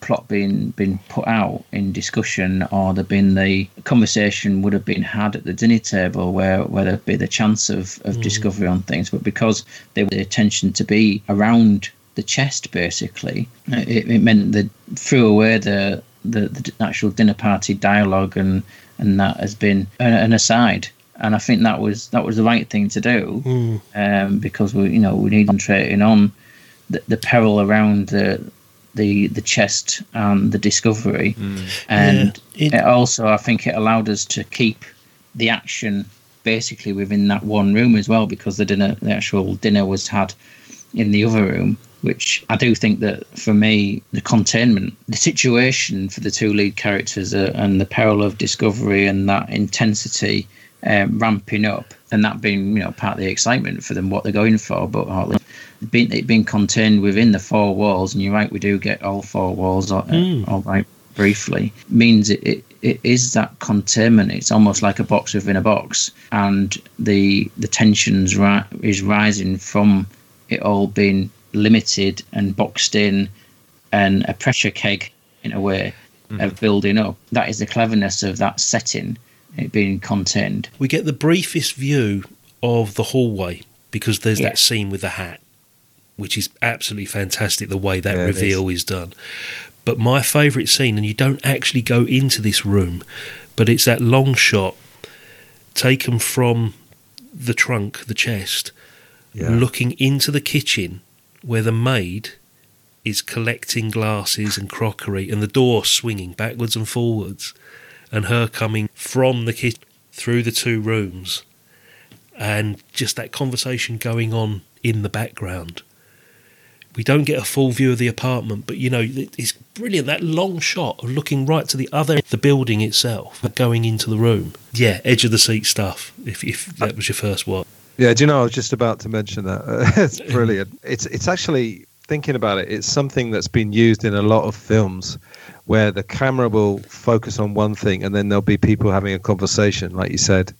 plot being being put out in discussion or there been the conversation would have been had at the dinner table where where there'd be the chance of, of discovery on things. But because they were the attention to be around the chest basically it, it meant that threw away the, the the actual dinner party dialogue and and that has been an, an aside. And I think that was that was the right thing to do Mm. um, because we you know we need concentrating on the, the peril around the the the chest and the discovery, and Yeah, it- it also I think it allowed us to keep the action basically within that one room as well because the dinner the actual dinner was had in the other room which I do think that for me the containment the situation for the two lead characters uh, and the peril of discovery and that intensity um, ramping up and that being you know part of the excitement for them what they're going for. But uh, being it being contained within the four walls and you're right we do get all four walls uh, Mm. all right briefly means it, it, it is that containment. It's almost like a box within a box. And the the tensions ri- is rising from it all being limited and boxed in and a pressure keg in a way of building up. That is the cleverness of that setting it being contained we get the briefest view of the hallway because there's Yeah. that scene with the hat, which is absolutely fantastic the way that Yeah, it reveal is. done. But my favourite scene, and you don't actually go into this room, but it's that long shot taken from the trunk, the chest, Yeah. looking into the kitchen where the maid is collecting glasses and crockery and the door swinging backwards and forwards and her coming from the kitchen through the two rooms and just that conversation going on in the background We don't get a full view of the apartment, but you know, it's brilliant. That long shot of looking right to the other the building itself, going into the room. Yeah, edge of the seat stuff, if, if that was your first one. Yeah, do you know? I was just about to mention that. it's brilliant. It's it's actually thinking about it. It's something that's been used in a lot of films, where the camera will focus on one thing, and then there'll be people having a conversation, like you said,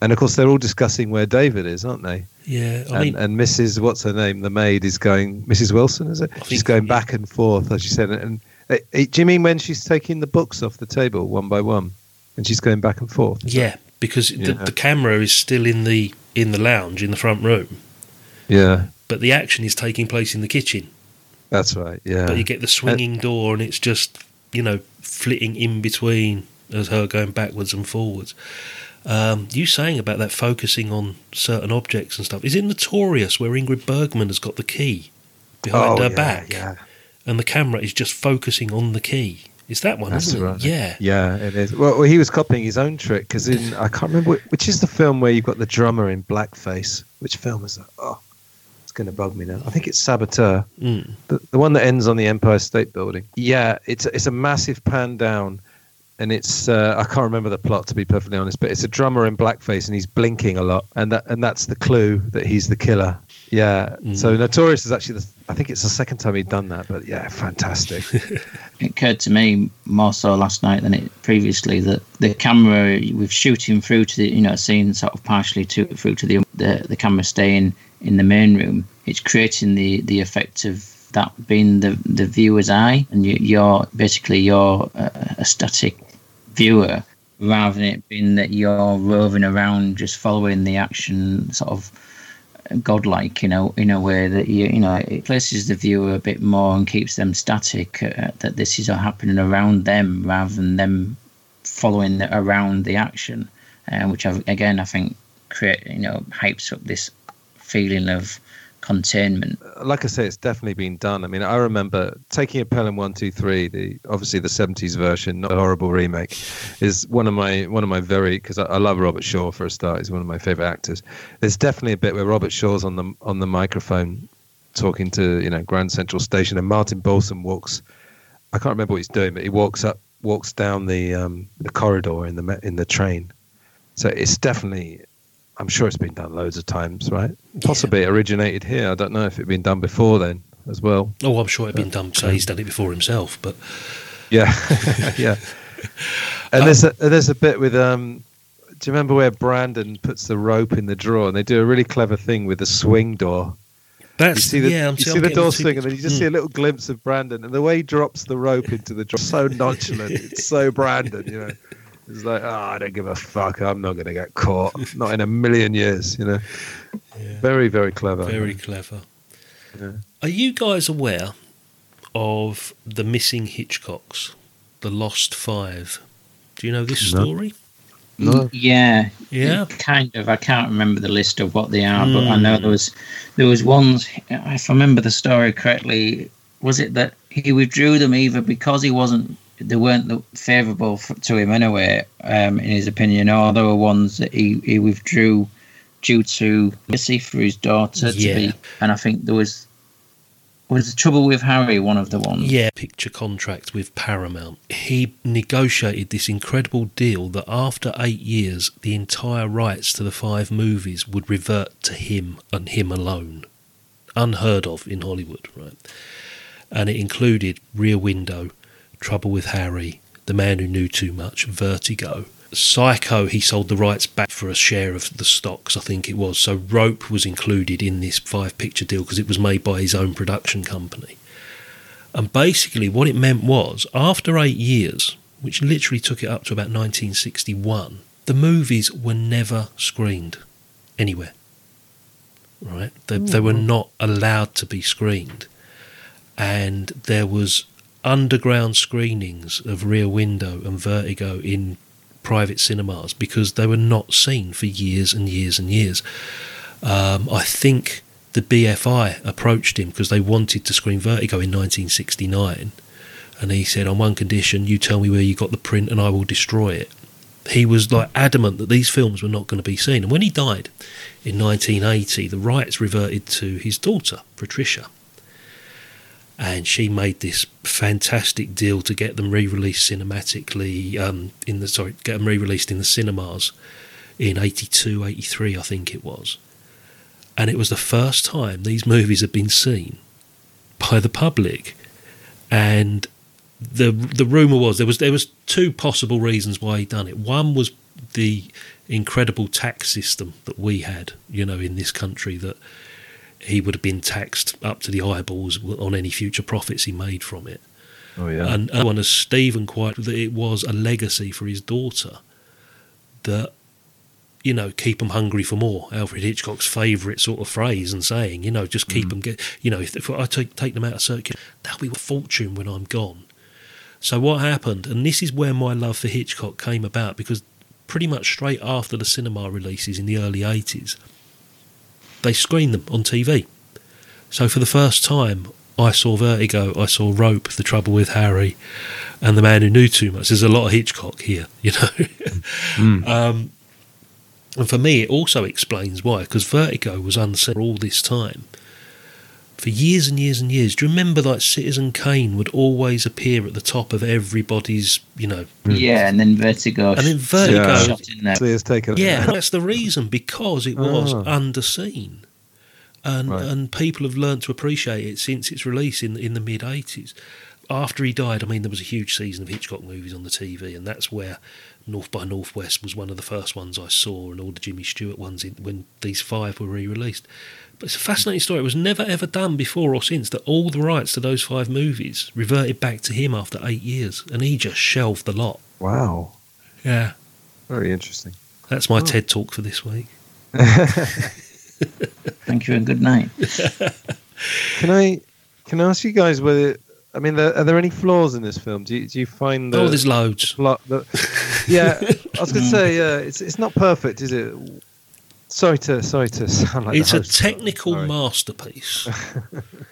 and of course they're all discussing where David is, aren't they? Yeah, I and, mean, and Mrs. What's her name? The maid is going. Mrs. Wilson, is it? I She's going back and forth, as you said. And uh, uh, do you mean when she's taking the books off the table one by one, and she's going back and forth? yeah, because the, the camera is still in the in the lounge in the front room, Yeah, but the action is taking place in the kitchen. that's right. Yeah, But you get the swinging door, and it's just you know flitting in between as her going backwards and forwards. Um, you saying about that focusing on certain objects and stuff is it notorious where Ingrid Bergman has got the key behind her Oh, yeah, back, Yeah, and the camera is just focusing on the key. Is that one? That's isn't it? right. Yeah. Yeah, it is. Well, well, he was copying his own trick because in I can't remember which, which is the film where you've got the drummer in blackface. Which film is that? Oh, it's going to bug me now. I think it's Saboteur, Mm. the, the one that ends on the Empire State Building. Yeah, it's a- it's a massive pan down, and it's uh, I can't remember the plot to be perfectly honest, but it's a drummer in blackface and he's blinking a lot, and that and that's the clue that he's the killer. Yeah. So Notorious is actually the I think it's the second time he'd done that, but yeah, fantastic. It occurred to me more so last night than it previously that the camera with shooting through to the you know seeing sort of partially to through to the the, the camera staying in the main room. It's creating the the effect of that being the the viewer's eye, and you, you're basically you're a, a static viewer rather than it being that you're roving around just following the action sort of godlike you know in a way that you you know it places the viewer a bit more and keeps them static uh, that this is all happening around them rather than them following the, around the action uh, which I, again i think create you know hypes up this feeling of containment like I say, it's definitely been done. I mean, I remember taking a Pelham One Two Three, the obviously the seventies version, not a horrible remake, is one of my one of my very because I, I love Robert Shaw for a start. He's one of my favorite actors. There's definitely a bit where Robert Shaw's on the on the microphone talking to you know Grand Central Station, and Martin Balsam walks. I can't remember what he's doing, but he walks up, walks down the um, the corridor in the in the train. So it's definitely I'm sure it's been done loads of times, right? Possibly it originated here. I don't know if it'd been done before then as well. Oh, I'm sure it'd been done. So he's done it before himself, but Yeah, yeah. And there's a there's a bit with um. Do you remember where Brandon puts the rope in the drawer, and they do a really clever thing with the swing door? You that's see the yeah. I'm, you see, see I'm the door swing, and then you just Mm. see a little glimpse of Brandon, and the way he drops the rope into the drawer, so nonchalant. it's so Brandon, you know. It's like, oh, I don't give a fuck. I'm not going to get caught. Not in a million years, you know. Very, very clever. Very clever. Yeah. Are you guys aware of the missing Hitchcocks, the Lost Five? Do you know this No. story? No. Mm, yeah Yeah. kind of i can't remember the list of what they are but i know mm. there was there was ones if i remember the story correctly was it that he withdrew them either because he wasn't they weren't favourable to him anyway um, in his opinion or there were ones that he, he withdrew due to legacy for his daughter to Yeah. be and i think there was was the trouble with harry one of the ones Yeah, picture contract with Paramount. He negotiated this incredible deal that after eight years, the entire rights to the five movies would revert to him and him alone. Unheard of in Hollywood, right? And it included Rear Window, Trouble with Harry, The Man Who Knew Too Much, Vertigo. Psycho, he sold the rights back for a share of the stocks, I think it was. So Rope was included in this five picture deal because it was made by his own production company. And basically, what it meant was, after eight years, which literally took it up to about 1961, the movies were never screened anywhere. Right? They, they were hmm. not allowed to be screened. And there was underground screenings of Rear Window and Vertigo in private cinemas because they were not seen for years and years and years. Um, I think the BFI approached him because they wanted to screen Vertigo in 1969, and he said, "On one condition, you tell me where you got the print, and I will destroy it." He was like adamant that these films were not going to be seen, and when he died in 1980, the rights reverted to his daughter, Patricia. And she made this fantastic deal to get them re-released cinematically um, in the sorry, get them re-released in the cinemas in 82, 83, I think it was. And it was the first time these movies had been seen by the public. And the the rumor was there was there was two possible reasons why he'd done it. One was the incredible tax system that we had, you know, in this country that he would have been taxed up to the eyeballs on any future profits he made from it. Oh yeah. And one as Steven quite that it was a legacy for his daughter that you know keep them hungry for more. Alfred Hitchcock's favourite sort of phrase and saying, you know, just keep mm. them get. You know, if, I take take them out of circulation, they'll be a fortune when I'm gone. So what happened, and this is where my love for Hitchcock came about, because pretty much straight after the cinema releases in the early 80s, they screened them on TV. So for the first time, I saw Vertigo, I saw Rope, The Trouble with Harry, and The Man Who Knew Too Much. There's a lot of Hitchcock here, you know. um, and for me, it also explains why, because Vertigo was unseen for all this time. For years and years and years. Do you remember that Citizen Kane would always appear at the top of everybody's, you know, Yeah, and then Vertigo. and then Vertigo Yeah. shot in there. Clear's taken. yeah, that's the reason because it was Ah. underseen, and Right. and people have learned to appreciate it since its release in in the mid eighties. After he died, I mean, there was a huge season of Hitchcock movies on the TV, and that's where North by Northwest was one of the first ones I saw, and all the Jimmy Stewart ones in, when these five were re-released. But it's a fascinating story. It was never ever done before or since that all the rights to those five movies reverted back to him after eight years, and he just shelved the lot. Wow. Yeah, Very interesting. that's my oh. TED talk for this week. Thank you and good night. Can I can I ask you guys whether I mean there, are there any flaws in this film? Do you, do you find the oh, there's loads. plot the, yeah I was going to mm. say yeah it's it's not perfect is it? Sorry to sorry to sound like it's a technical sorry. masterpiece.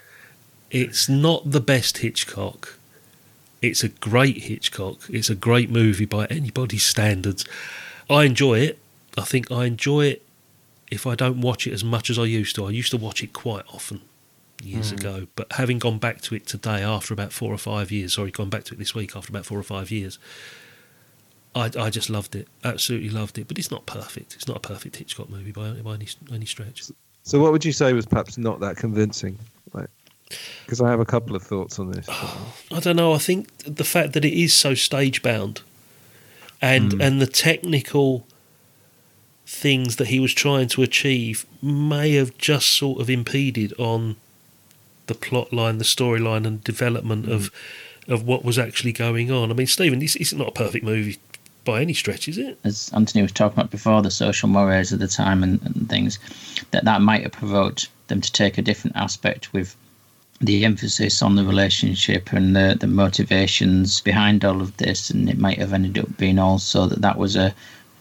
it's not the best Hitchcock. It's a great Hitchcock. It's a great movie by anybody's standards. I enjoy it. I think I enjoy it if I don't watch it as much as I used to. I used to watch it quite often years Hmm. ago, but having gone back to it today after about four or five years, sorry, gone back to it this week after about four or five years, I, I just loved it. Absolutely loved it. But it's not perfect. It's not a perfect Hitchcock movie by, by any, any stretch. So what would you say was perhaps not that convincing? Like, because I have a couple of thoughts on this. I don't know. I think the fact that it is so stage bound, and hmm. and the technical things that he was trying to achieve may have just sort of impeded on the plot line, the storyline, and development of hmm. of what was actually going on. I mean, Steven, it's, it's not a perfect movie by any stretch, is it? as Antony was talking about before, the social mores of the time and, and things, that that might have provoked them to take a different aspect with the emphasis on the relationship and the, the motivations behind all of this. And it might have ended up being also that that was a,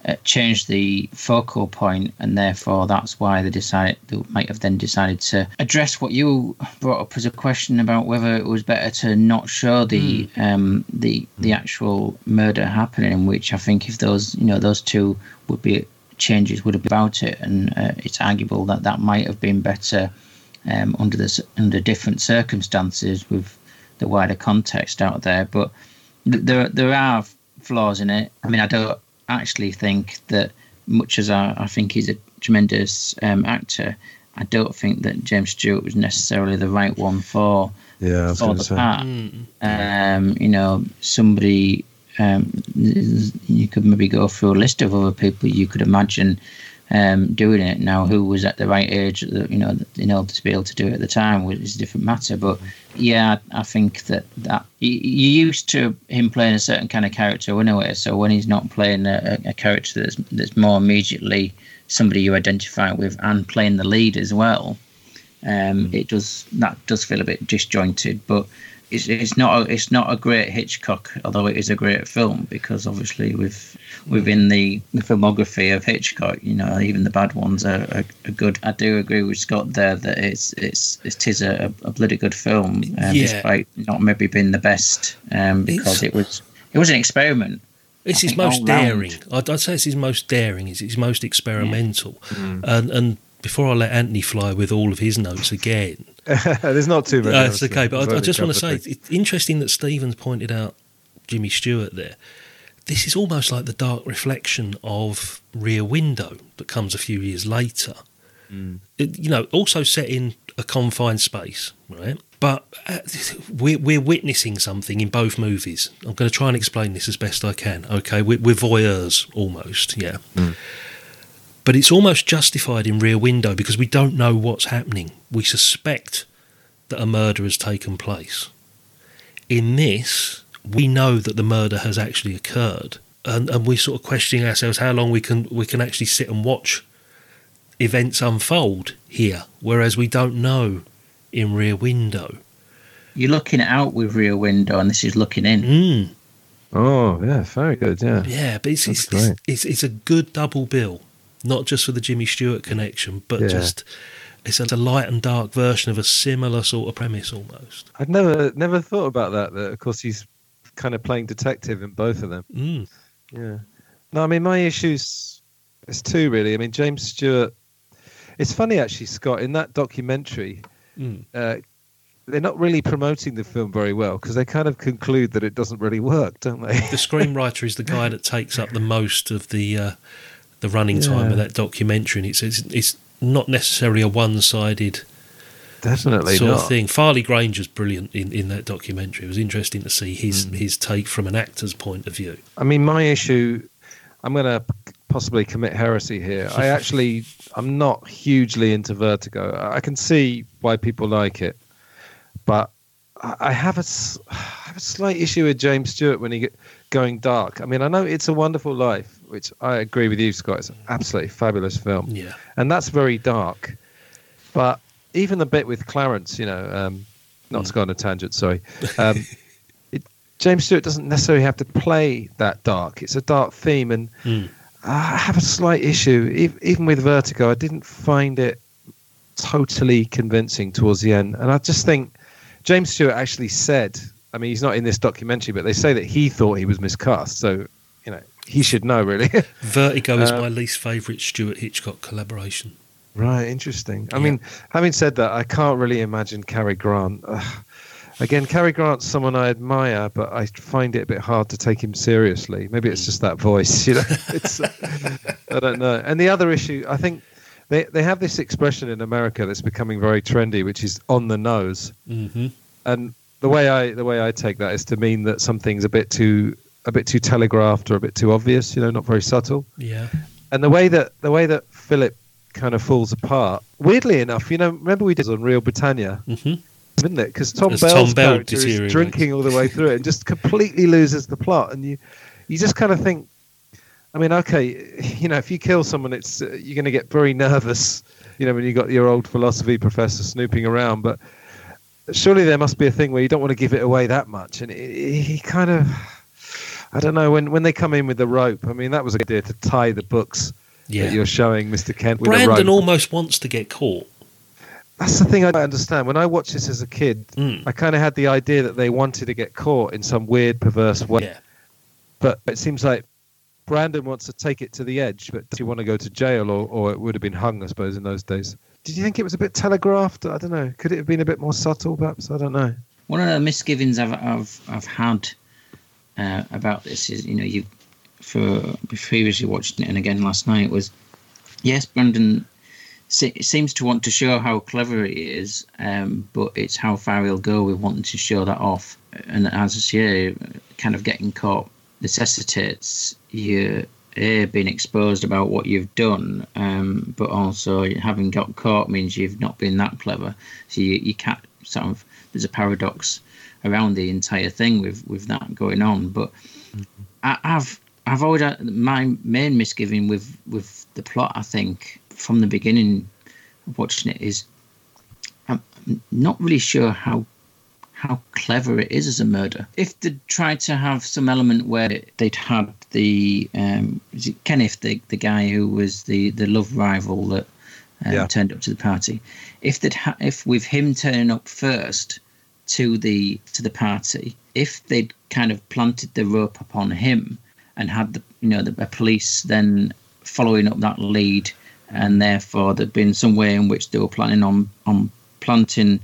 a changed the focal point, and therefore that's why they decided they might have then decided to address what you brought up as a question about whether it was better to not show the um, the the actual murder happening. Which I think if those you know those two would be changes would have been about it, and uh, it's arguable that that might have been better um, under this under different circumstances with the wider context out there. But th- there there are flaws in it. I mean, I don't actually think that much as I, I think he's a tremendous um, actor, I don't think that James Stewart was necessarily the right one for Yeah, for the say. part. Um, you know, somebody um, you could maybe go through a list of other people you could imagine um, doing it. Now, who was at the right age, that, you know, in order to be able to do it at the time is a different matter. But yeah, I think that that you you're used to him playing a certain kind of character anyway. So when he's not playing a, a character that's that's more immediately somebody you identify with and playing the lead as well, um, it does that does feel a bit disjointed, but it's it's not a, it's not a great Hitchcock, although it is a great film because obviously with within the, the filmography of Hitchcock, you know, even the bad ones are, are, are good. I do agree with Scott there that it's it's it is a, a bloody good film, um, Yeah. despite not maybe being the best, um, because It's- it was it was an experiment. It's I his most daring. I'd, I'd say it's his most daring. It's his most experimental. Mm. And and before I let Antony fly with all of his notes again, There's not too many. That's obviously. okay, but I, I just want to say it's interesting that Steven's pointed out Jimmy Stewart there. This is almost like the dark reflection of Rear Window that comes a few years later. Mm. It- you know, also set in a confined space, right? But uh, we're, we're witnessing something in both movies. I'm going to try and explain this as best I can. Okay, we're, we're voyeurs almost, yeah. But it's almost justified in Rear Window because we don't know what's happening. We suspect that a murder has taken place. In this, we know that the murder has actually occurred, and, and we're sort of questioning ourselves how long we can we can actually sit and watch events unfold here, whereas we don't know in Rear Window. You're looking out with Rear Window, and this is looking in. Mm, Oh yeah, very good. Yeah. yeah, but it's it's, it's it's it's a good double bill, not just for the Jimmy Stewart connection, but Yeah. just it's a light and dark version of a similar sort of premise almost. I'd never never thought about that. That of course he's kind of playing detective in both of them. Mm. Yeah. No, I mean my issues. It's two really. I mean James Stewart. It's funny actually, Scott. In that documentary, Mm. uh, they're not really promoting the film very well because they kind of conclude that it doesn't really work, don't they? the screenwriter is the guy that takes up the most of the uh, the running time of that documentary, and it's it's, it's not necessarily a one-sided Definitely sort not. of thing. Farley Granger's brilliant in, in that documentary. It was interesting to see his Mm. his take from an actor's point of view. I mean, my issue. I'm going to possibly commit heresy here. I actually, I'm not hugely into Vertigo. I can see why people like it, but I have a, I have a slight issue with James Stewart when he get going dark. I mean, I know it's a Wonderful Life, which I agree with you, Scott. It's an absolutely fabulous film, Yeah, and that's very dark. But even the bit with Clarence, you know, um, not to go on a tangent, sorry. Um, it, James Stewart doesn't necessarily have to play that dark. It's a dark theme, and Mm. I have a slight issue. Ev- Even with Vertigo, I didn't find it totally convincing towards the end. And I just think James Stewart actually said, I mean, he's not in this documentary, but they say that he thought he was miscast. So, you know, he should know, really. Vertigo is Uh, my least favourite Stewart Hitchcock collaboration. Right, interesting. I Yeah. mean, having said that, I can't really imagine Cary Grant. Ugh. Again, Cary Grant's someone I admire, but I find it a bit hard to take him seriously. Maybe it's just that voice, you know. It's, I don't know. And the other issue, I think they they have this expression in America that's becoming very trendy, which is on the nose. hmm And the way I the way I take that is to mean that something's a bit too a bit too telegraphed or a bit too obvious, you know, not very subtle Yeah, and the way that the way that Philip kind of falls apart. Weirdly enough, you know, remember we did on Real Britannia, hmm didn't it? Because Tom As Bell's Tom Bell character is drinking all the way through it and just completely loses the plot, and you you just kind of think. I mean, okay, you know, if you kill someone, it's uh, you're going to get very nervous, you know, when you got your old philosophy professor snooping around. But surely there must be a thing where you don't want to give it away that much, and he he kind of, I don't know, when when they come in with the rope. I mean, that was a good idea to tie the books yeah. that you're showing Mr. Kent with a Brandon rope. almost wants to get caught. That's the thing I don't understand. When I watched this as a kid, Mm. I kind of had the idea that they wanted to get caught in some weird, perverse way. Yeah, But it seems like Brandon wants to take it to the edge, but does he want to go to jail, or, or it would have been hung, I suppose, in those days? Did you think it was a bit telegraphed? I don't know. Could it have been a bit more subtle, perhaps? I don't know. One of the misgivings I've I've, I've had uh, about this is, you know, you for previously watching it and again last night was, yes, Brandon se- seems to want to show how clever he is, um, but it's how far he'll go with wanting to show that off. And as I say, kind of getting caught necessitates you a being exposed about what you've done, um, but also having got caught means you've not been that clever. So you, you can't sort of there's a paradox around the entire thing with with that going on. But I, I've I've always had my main misgiving with with the plot. I think from the beginning of watching it is I'm not really sure how how clever it is as a murder. If they tried to have some element where they'd had the um, is it Kenneth, the the guy who was the the love rival that um, Yeah. turned up to the party, if they'd ha- if with him turning up first to the to the party, if they'd kind of planted the rope upon him and had the you know the, police then following up that lead, and therefore there'd been some way in which they were planning on on planting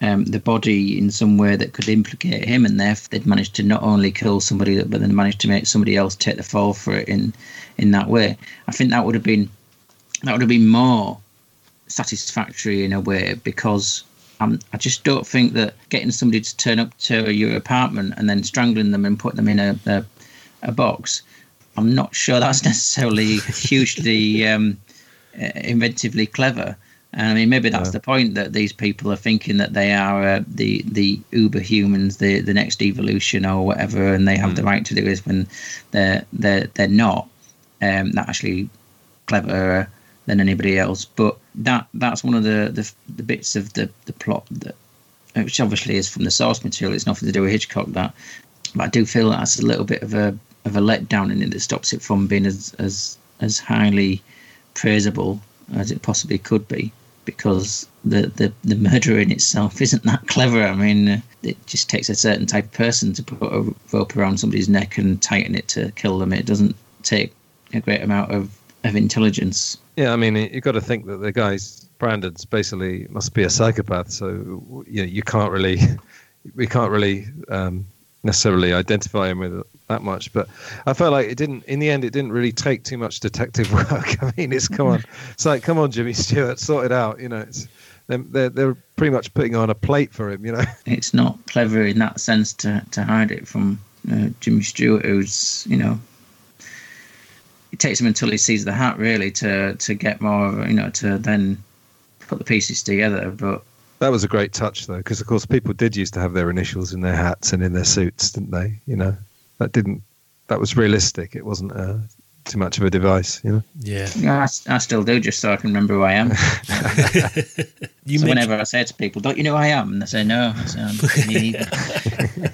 um, the body in some way that could implicate him, and therefore they'd managed to not only kill somebody, but then managed to make somebody else take the fall for it in in that way. I think that would have been that would have been more satisfactory in a way because um, I just don't think that getting somebody to turn up to your apartment and then strangling them and put them in a, a, a box, I'm not sure that's necessarily hugely um, uh, inventively clever. And I mean, maybe that's Yeah. the point that these people are thinking that they are uh, the the uber humans, the the next evolution or whatever, and they have the right to do this when they're they're they're not. Um, that actually cleverer than anybody else. But that that's one of the the, the bits of the the plot that, which obviously is from the source material. It's nothing to do with Hitchcock. That, but I do feel that's a little bit of a of a letdown in it that stops it from being as as as highly praisable as it possibly could be. Because the, the, the murder in itself isn't that clever. I mean, uh, it just takes a certain type of person to put a rope around somebody's neck and tighten it to kill them. It doesn't take a great amount of, of intelligence. Yeah, I mean, you've got to think that the guy's Brandon's basically must be a psychopath, so you know, you can't really, we can't really um, necessarily identify him with it that much. But I felt like it didn't. In the end, it didn't really take too much detective work. I mean, it's come on, it's like come on, Jimmy Stewart, sort it out. You know, it's they're they're, pretty much putting on a plate for him. You know. It's not clever in that sense to, to hide it from uh, Jimmy Stewart, who's, you know, it takes him until he sees the hat, really, to, to get more, you know, to then put the pieces together. But That was a great touch, though, because of course people did used to have their initials in their hats and in their suits, didn't they? You know, that didn't. That was realistic. It wasn't uh, too much of a device. You know. Yeah. I, know, I, s- I still do, just so I can remember who I am. You so mentioned, whenever I say to people, "Don't you know who I am?" and they say, "No," I say, "Um, "Me neither."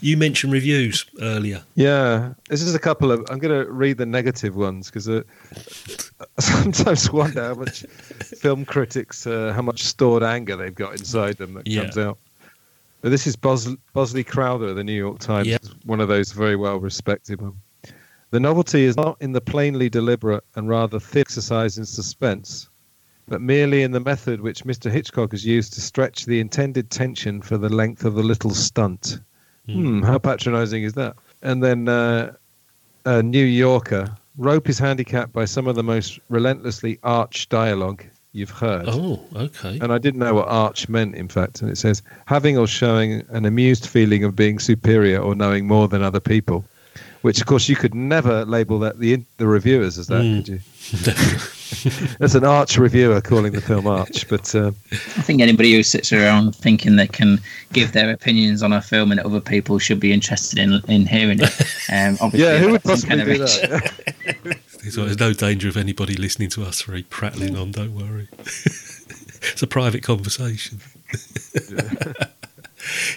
you mentioned reviews earlier. Yeah, this is a couple of. I'm going to read the negative ones because uh, I sometimes wonder how much film critics, uh, how much stored anger they've got inside them that Yeah. comes out. But this is Bos- Bosley Crowther of the New York Times, Yep. one of those very well respected ones. The novelty is not in the plainly deliberate and rather thick exercise in suspense, but merely in the method which Mr. Hitchcock has used to stretch the intended tension for the length of the little stunt. Hmm, how patronizing is that? And then uh, uh, New Yorker, Rope is handicapped by some of the most relentlessly arch dialogue you've heard. Oh, okay. And I didn't know what arch meant, in fact. And it says, having or showing an amused feeling of being superior or knowing more than other people. Which, of course, you could never label that the the reviewers as that, Mm. could you? That's an arch reviewer calling the film arch. But uh, I think anybody who sits around thinking they can give their opinions on a film and other people should be interested in in hearing it. Um, obviously, yeah, who would possibly kind of do itch. that? There's, there's no danger of anybody listening to us three prattling on, don't worry. it's a private conversation.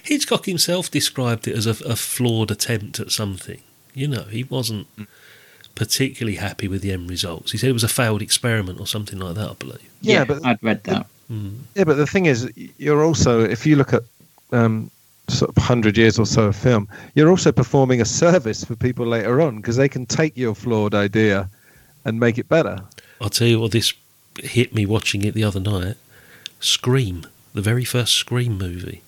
Hitchcock himself described it as a, a flawed attempt at something. You know, he wasn't particularly happy with the end results. He said it was a failed experiment or something like that, I believe. Yeah, Yeah, but- I'd read that. Yeah, but the thing is, you're also, if you look at um, sort of 100 years or so of film, you're also performing a service for people later on because they can take your flawed idea and make it better. I'll tell you what, this hit me watching it the other night. Scream, the very first Scream movie.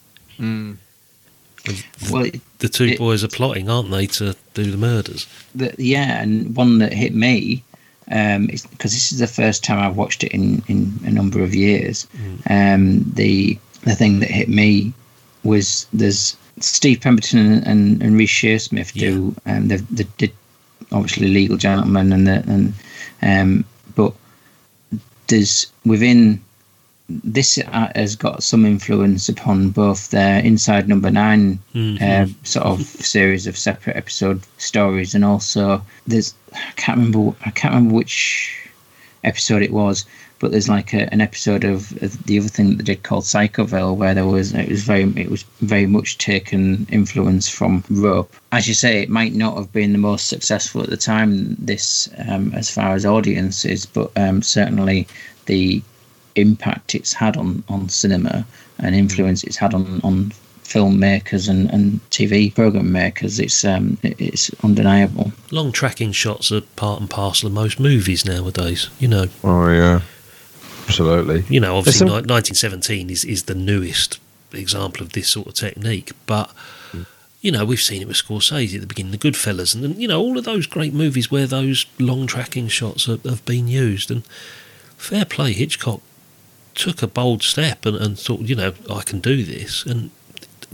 Well, The two It- boys are plotting, aren't they, to do the murders? the, yeah, and one that hit me um, because this is the first time I've watched it in, in a number of years. Um, the the thing that hit me was there's Steve Pemberton and, and, and Reece Shearsmith do um, they, they did obviously League of Gentlemen and the, and um, but there's within this uh, has got some influence upon both their Inside Number 9 Mhm. um, sort of series of separate episode stories, and also there's I can't remember I can't remember which episode it was, but there's like a, an episode of, of the other thing that they did called Psychoville, where there was it was very it was very much taken influence from Rope. As you say, it might not have been the most successful at the time. This um, as far as audiences, but um, certainly the impact it's had on, on cinema and influence it's had on, on filmmakers and, and TV program makers, it's um, it's undeniable. Long tracking shots are part and parcel of most movies nowadays, you know. Oh, yeah. Absolutely. You know, obviously, some- ni- 1917 is, is the newest example of this sort of technique, but. You know, we've seen it with Scorsese at the beginning, the Goodfellas, and, and you know all of those great movies where those long tracking shots have, have been used. And fair play, Hitchcock took a bold step and, and thought, you know, I can do this, and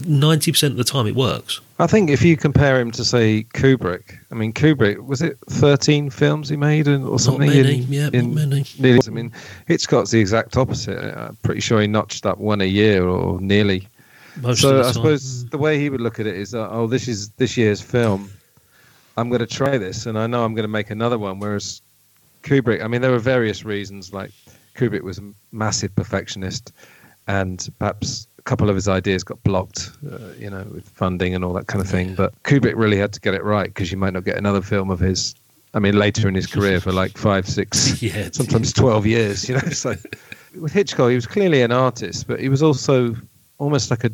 ninety percent of the time it works. I think if you compare him to say Kubrick, I mean Kubrick was it thirteen films he made and, or something? many, in, yeah, not in many. Nearly, I mean Hitchcock's the exact opposite. I'm pretty sure he notched up one a year or nearly. Most so of the I suppose the way he would look at it is, uh, oh, this is this year's film. I'm going to try this, and I know I'm going to make another one. Whereas Kubrick, I mean, there were various reasons. Like Kubrick was a massive perfectionist, and perhaps a couple of his ideas got blocked, uh, you know, with funding and all that kind of thing. But Kubrick really had to get it right because you might not get another film of his. I mean, later in his career for like five, six, Yeah. sometimes twelve years. You know, so with Hitchcock, he was clearly an artist, but he was also almost like a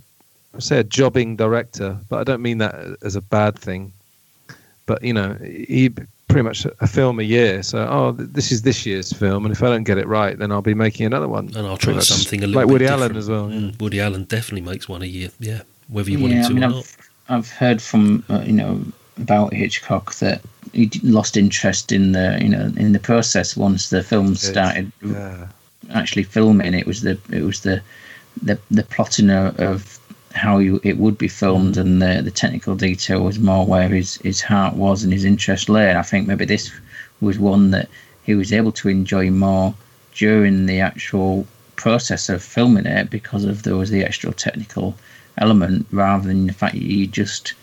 say, a jobbing director. But I don't mean that as a bad thing. But you know, he pretty much a film a year. So, oh, th- this is this year's film, and if I don't get it right, then I'll be making another one. and I'll try much something a little different. like bit Woody different. Allen as well. yeah. Mm, Woody Allen definitely makes one a year. Yeah, whether you want yeah, him I to mean, or not. I've, I've heard from uh, you know about Hitchcock that he lost interest in the you know in the process once the film started Yeah. actually filming. It was the it was the the the plotting of, of how you, it would be filmed mm. and the the technical detail was more where his his heart was and his interest lay. And I think maybe this was one that he was able to enjoy more during the actual process of filming it because of there was the extra technical element rather than the fact that you just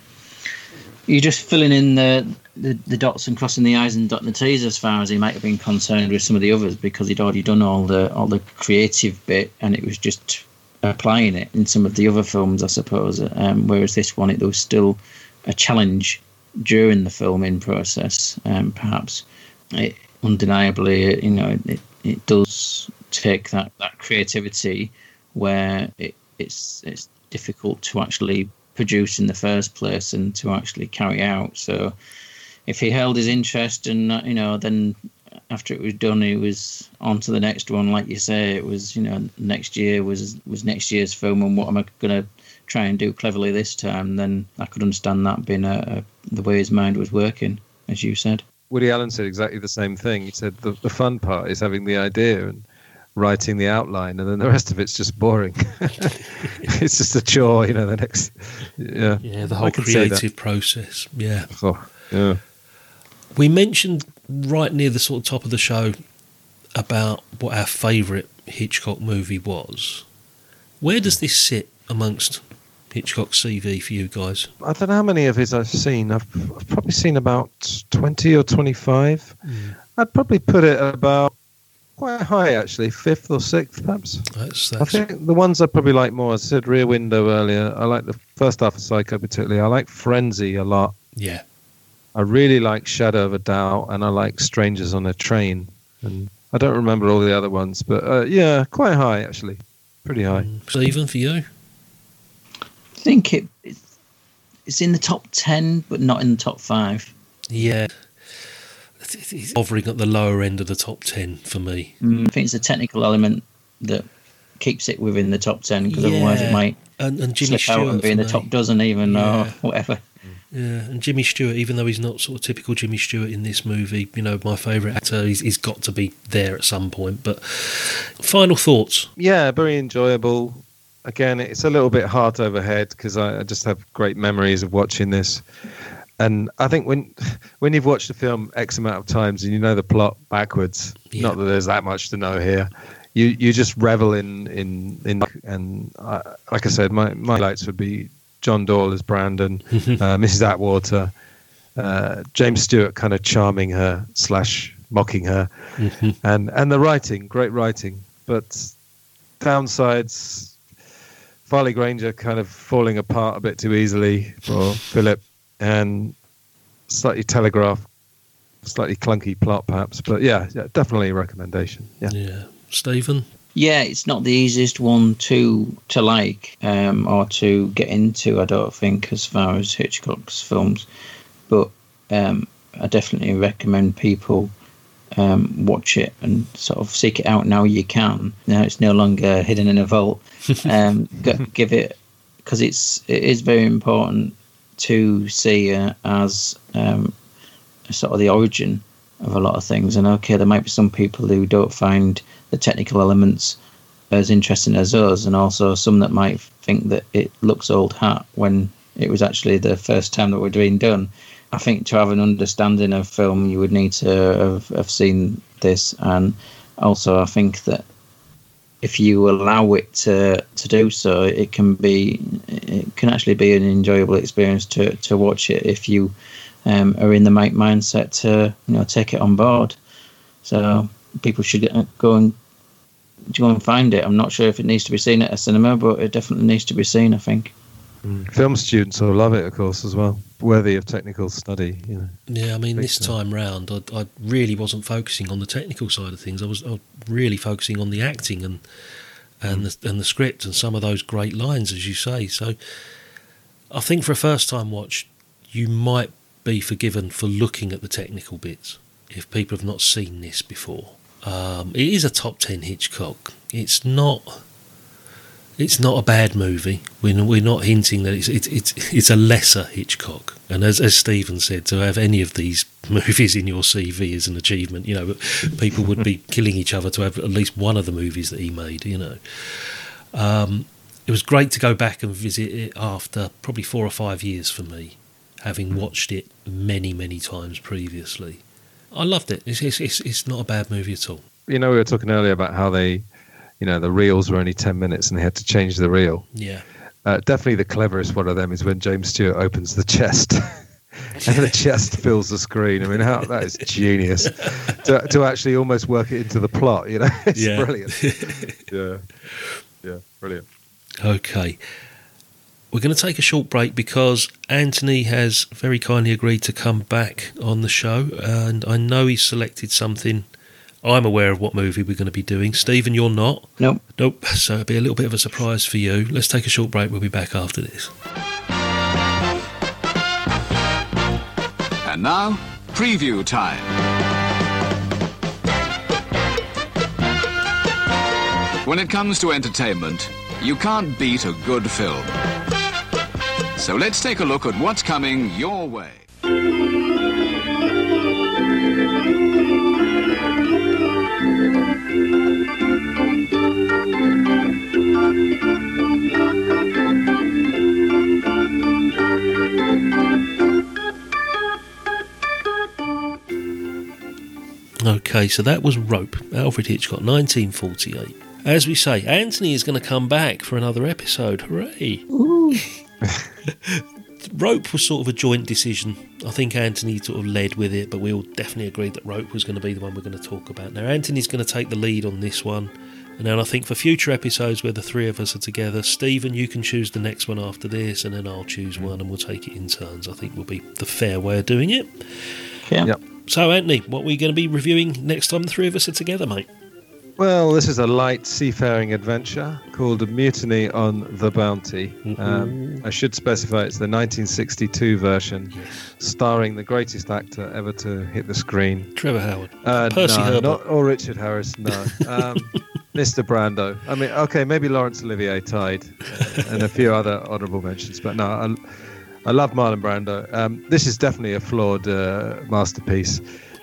you're just filling in the, the the dots and crossing the i's and dotting the t's as far as he might have been concerned with some of the others because he'd already done all the all the creative bit and it was just applying it in some of the other films I suppose um, whereas this one it was still a challenge during the filming process um, perhaps it undeniably you know it, it does take that, that creativity where it, it's it's difficult to actually produce in the first place and to actually carry out. So if he held his interest and you know then after it was done it was on to the next one like you say it was you know next year was was next year's film and what am I going to try and do cleverly this time then I could understand that being a, a, the way his mind was working as you said Woody Allen said exactly the same thing. He said the, the fun part is having the idea and writing the outline, and then the rest of it's just boring. it's just a chore, you know. The next, yeah, Yeah, the whole can say that. creative process. Yeah. Oh, yeah. We mentioned right near the sort of top of the show about what our favourite Hitchcock movie was. Where does this sit amongst Hitchcock's CV for you guys? I don't know how many of his I've seen. I've, I've probably seen about twenty or twenty-five. Hmm. I'd probably put it about quite high, actually, fifth or sixth, perhaps. That's I think the ones I probably like more, I said, Rear Window earlier. I like the first half of Psycho particularly. I like Frenzy a lot. yeah. I really like Shadow of a Doubt, and I like Strangers on a Train. And I don't remember all the other ones, but uh, yeah, quite high actually, pretty high. Steven, for you? I think it it's- it's in the top 10 but not in the top 5 Yeah. He's hovering at the lower end of the top 10 for me. I think it's a technical element that keeps it within the top 10 because otherwise it might And, and Jimmy slip out and be in the me. top dozen even or whatever. Yeah, and Jimmy Stewart, even though he's not sort of typical Jimmy Stewart in this movie, you know, my favourite actor, he's, he's got to be there at some point. But final thoughts? Yeah, very enjoyable. Again, it's a little bit heart over head because I, I just have great memories of watching this. And I think when when you've watched a film X amount of times and you know the plot backwards, Yeah. not that there's that much to know here, you you just revel in in in. And I, like I said, my my highlights would be John Dall as Brandon, uh, Mrs. Atwater, uh, James Stewart kind of charming her slash mocking her, and and the writing, great writing, but downsides. Farley Granger kind of falling apart a bit too easily for Philip, and slightly telegraph, slightly clunky plot perhaps, but yeah, yeah definitely a recommendation. Yeah. Yeah. Steven? Yeah, it's not the easiest one to to like um, or to get into. I don't think as far as Hitchcock's films, but um, I definitely recommend people um, watch it and sort of seek it out now you can. Now it's no longer hidden in a vault. Um, g- give it because it's it is very important to see uh, as um, sort of the origin of a lot of things. And okay, there might be some people who don't find the technical elements as interesting as us, and also some that might think that it looks old hat when it was actually the first time that we're being done. I think to have an understanding of film, you would need to have, have seen this, and also I think that if you allow it to to do so, it can be it can actually be an enjoyable experience to to watch it if you um, are in the right mindset to you know take it on board. So people should go and go and find it. I'm not sure if it needs to be seen at a cinema, but it definitely needs to be seen. I think. Film students will love it, of course, as well. Worthy of technical study. You know. Yeah, I mean, Big this time. time round, I, I really wasn't focusing on the technical side of things. I was, I was really focusing on the acting and and the, and the script and some of those great lines, as you say. So, I think for a first time watch, you might be forgiven for looking at the technical bits if people have not seen this before. Um, it is a top ten Hitchcock. It's not. It's not a bad movie. We're, we're not hinting that it's, it's it's it's a lesser Hitchcock. And as as Steven said, to have any of these movies in your CV is an achievement. You know, people would be killing each other to have at least one of the movies that he made. You know, um, it was great to go back and visit it after probably four or five years for me, having watched it many many times previously. I loved it. It's it's it's, it's not a bad movie at all. You know, we were talking earlier about how they, you know, the reels were only 10 minutes and they had to change the reel. Yeah. Uh, definitely the cleverest one of them is when James Stewart opens the chest and the chest fills the screen. I mean, how, that is genius to, to actually almost work it into the plot, you know? It's Yeah. brilliant. yeah. Yeah, brilliant. Okay. We're going to take a short break because Antony has very kindly agreed to come back on the show, and I know he's selected something. I'm aware of what movie we're going to be doing. Steven, you're not. Nope. Nope. So it'll be a little bit of a surprise for you. Let's take a short break. We'll be back after this. And now, preview time. When it comes to entertainment, you can't beat a good film. So let's take a look at what's coming your way. Okay, so that was Rope, Alfred Hitchcock, 1948. As we say, Antony is going to come back for another episode. Hooray! Rope was sort of a joint decision. I think Antony sort of led with it, but we all definitely agreed that Rope was going to be the one we're going to talk about. Now, Antony's going to take the lead on this one. And then I think for future episodes where the three of us are together, Steven, you can choose the next one after this, and then I'll choose one and we'll take it in turns. I think will be the fair way of doing it. Yeah. Yep. So, Anthony, what are we going to be reviewing next time the three of us are together, mate? Well, this is a light seafaring adventure called Mutiny on the Bounty. Um, I should specify it's the 1962 version, starring the greatest actor ever to hit the screen. Trevor Howard. Uh, Percy no, Herbert. not or Richard Harris. No, um, Mr. Brando. I mean, okay, maybe Laurence Olivier tied, uh, and a few other honourable mentions. But no, I, I love Marlon Brando. Um, this is definitely a flawed uh, masterpiece.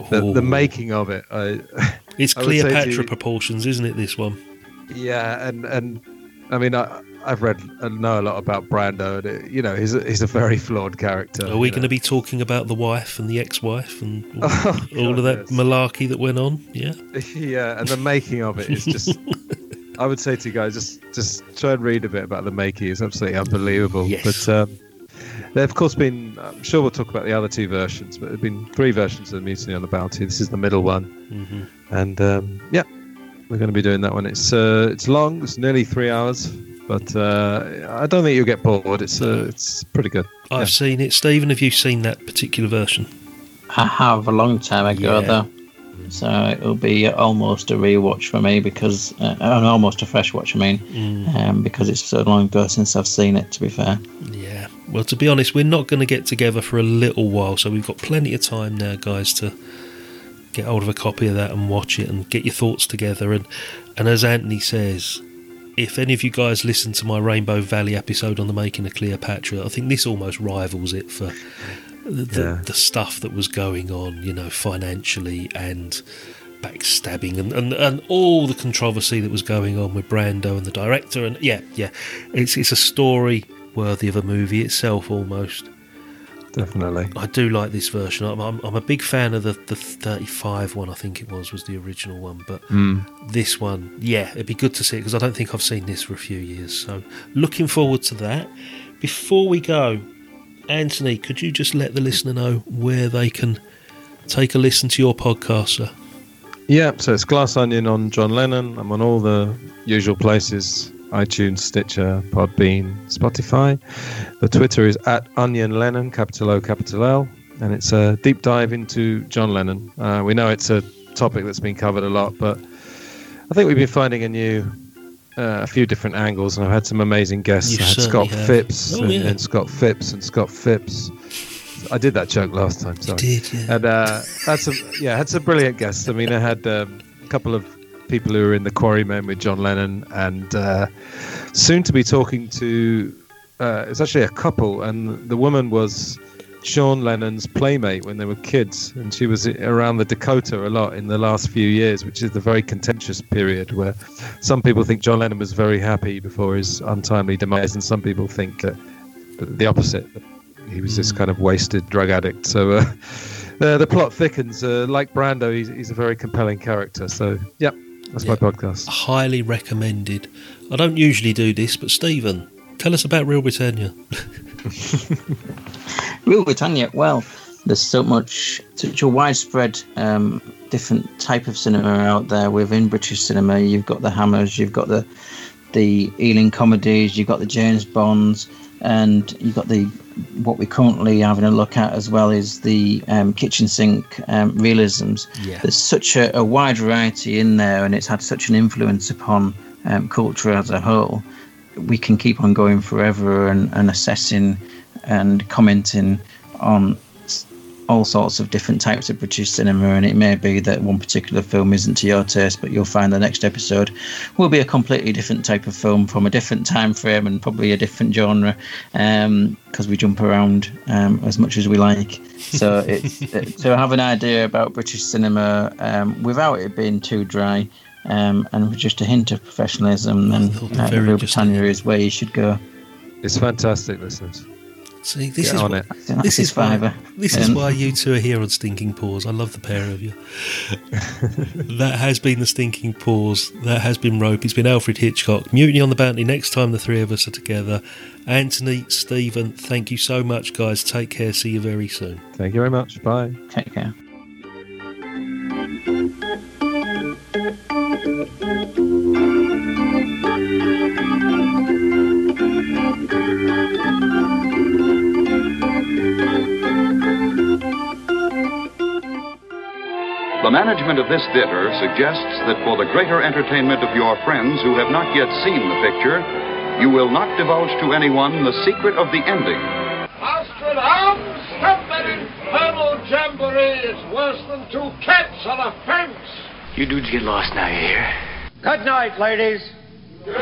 The, the making of it, I, It's I would say to Cleopatra you- proportions, isn't it? This one. yeah, and and I mean, I, I've read and know a lot about Brando, and it, you know, he's a, he's a very flawed character. Are we going to be talking about the wife and the ex-wife and all, Oh, all of that yes. malarkey that went on? Yeah. yeah, and the making of it is just. I would say to you guys, just just try and read a bit about the making. It's absolutely unbelievable. Yes. But um, there have, of course, been. I'm sure we'll talk about the other two versions, but there have been three versions of the Mutiny on the Bounty. This is the middle one, hmm and um, yeah, we're going to be doing that one. It's uh, it's long. It's nearly three hours, but uh, I don't think you'll get bored. It's uh, it's pretty good. I've Yeah. seen it. Steven, have you seen that particular version? I have a long time ago Yeah. though, so it'll be almost a rewatch for me because uh, and almost a fresh watch. I mean, Mm. um, because it's so long ago since I've seen it. To be fair, Yeah. Well, to be honest, we're not going to get together for a little while, so we've got plenty of time now, guys, to get hold of a copy of that and watch it and get your thoughts together. And and as Antony says, if any of you guys listen to my Rainbow Valley episode on the making of Cleopatra, I think this almost rivals it for the, the, Yeah. the stuff that was going on, you know, financially and backstabbing and, and, and all the controversy that was going on with Brando and the director. And yeah, yeah, it's it's a story worthy of a movie itself almost. Definitely. I do like this version. I'm, I'm, I'm a big fan of the, the 35 one, I think it was, was the original one. But hmm. this one, yeah, it'd be good to see it because I don't think I've seen this for a few years. So looking forward to that. Before we go, Antony, could you just let the listener know where they can take a listen to your podcast, sir? Yeah, so it's Glass Onion on John Lennon. I'm on all the usual places iTunes, Stitcher, Podbean, Spotify. The Twitter is at Onion Lennon, capital O, capital L. And it's a deep dive into John Lennon. Uh, we know it's a topic that's been covered a lot, but I think we've been finding a new, uh, a few different angles, and I've had some amazing guests. You I had Scott have. Phipps Oh, and, yeah. and Scott Phipps and Scott Phipps. I did that joke last time. Sorry. did, yeah. And uh, had some, yeah, had some brilliant guests. I mean, I had um, a couple of people who were in the Quarrymen with John Lennon, and uh, soon to be talking to. Uh, it's actually a couple, and the woman was Sean Lennon's playmate when they were kids, and she was around the Dakota a lot in the last few years, which is the very contentious period where some people think John Lennon was very happy before his untimely demise, and some people think that the opposite. He was this kind of wasted drug addict. So uh, uh, the plot thickens. Uh, like Brando, he's, he's a very compelling character. So yeah, that's my podcast. Highly recommended. I don't usually do this, but Steven, tell us about Real Britannia. Real Britannia, well, there's so much, such a widespread um, different type of cinema out there within British cinema. You've got the Hammers, you've got the the Ealing comedies, you've got the James Bonds, and you've got the what we're currently having a look at as well is the um, kitchen sink um, realisms. Yeah. There's such a, a wide variety in there, and it's had such an influence upon um, culture as a whole. We can keep on going forever and, and assessing and commenting on all sorts of different types of British cinema, and it may be that one particular film isn't to your taste, but you'll find the next episode will be a completely different type of film from a different time frame and probably a different genre, because we jump around um, as much as we like. So it's it- to have an idea about British cinema um, without it being too dry. Um, and with just a hint of professionalism, then uh, Real. Britannia is where you should go. It's fantastic, listeners. See, this Get is on wh- it. This is why, fiver. this is Um, why you two are here on Stinking Pause. I love the pair of you. that has been the Stinking Pause. That has been Rope. It's been Alfred Hitchcock. Mutiny on the Bounty. Next time the three of us are together. Antony, Steven, thank you so much, guys. Take care. See you very soon. Thank you very much. Bye. Take care. The management of this theater suggests that for the greater entertainment of your friends who have not yet seen the picture, you will not divulge to anyone the secret of the ending. Astrid Arms, stop that infernal jamboree. It's worse than two cats on a fence. You dudes get lost now, you hear? Good night, ladies. When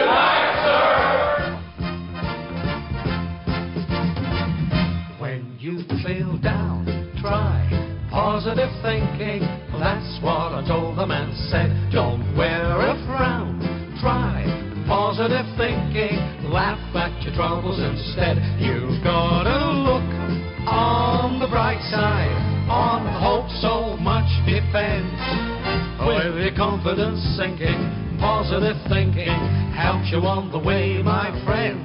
positive thinking. That's what I told them and said. Don't wear a frown. Try positive thinking. Laugh at your troubles instead. You've got to look on the bright side. On hope so much depends. With your confidence sinking, positive thinking helps you on the way, my friend.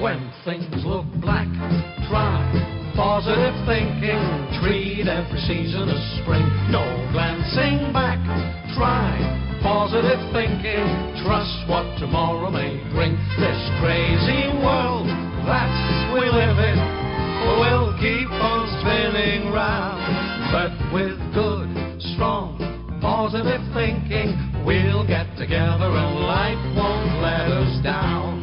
When things look black, try positive thinking. Treat every season as spring. No glancing back. Try positive thinking. Trust what tomorrow may bring. This crazy world that we live in will keep on spinning round. But with good, strong, positive thinking, we'll get together and life won't let us down.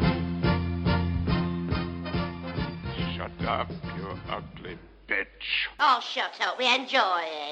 Shut up, bitch. Oh, shut up. We enjoy it.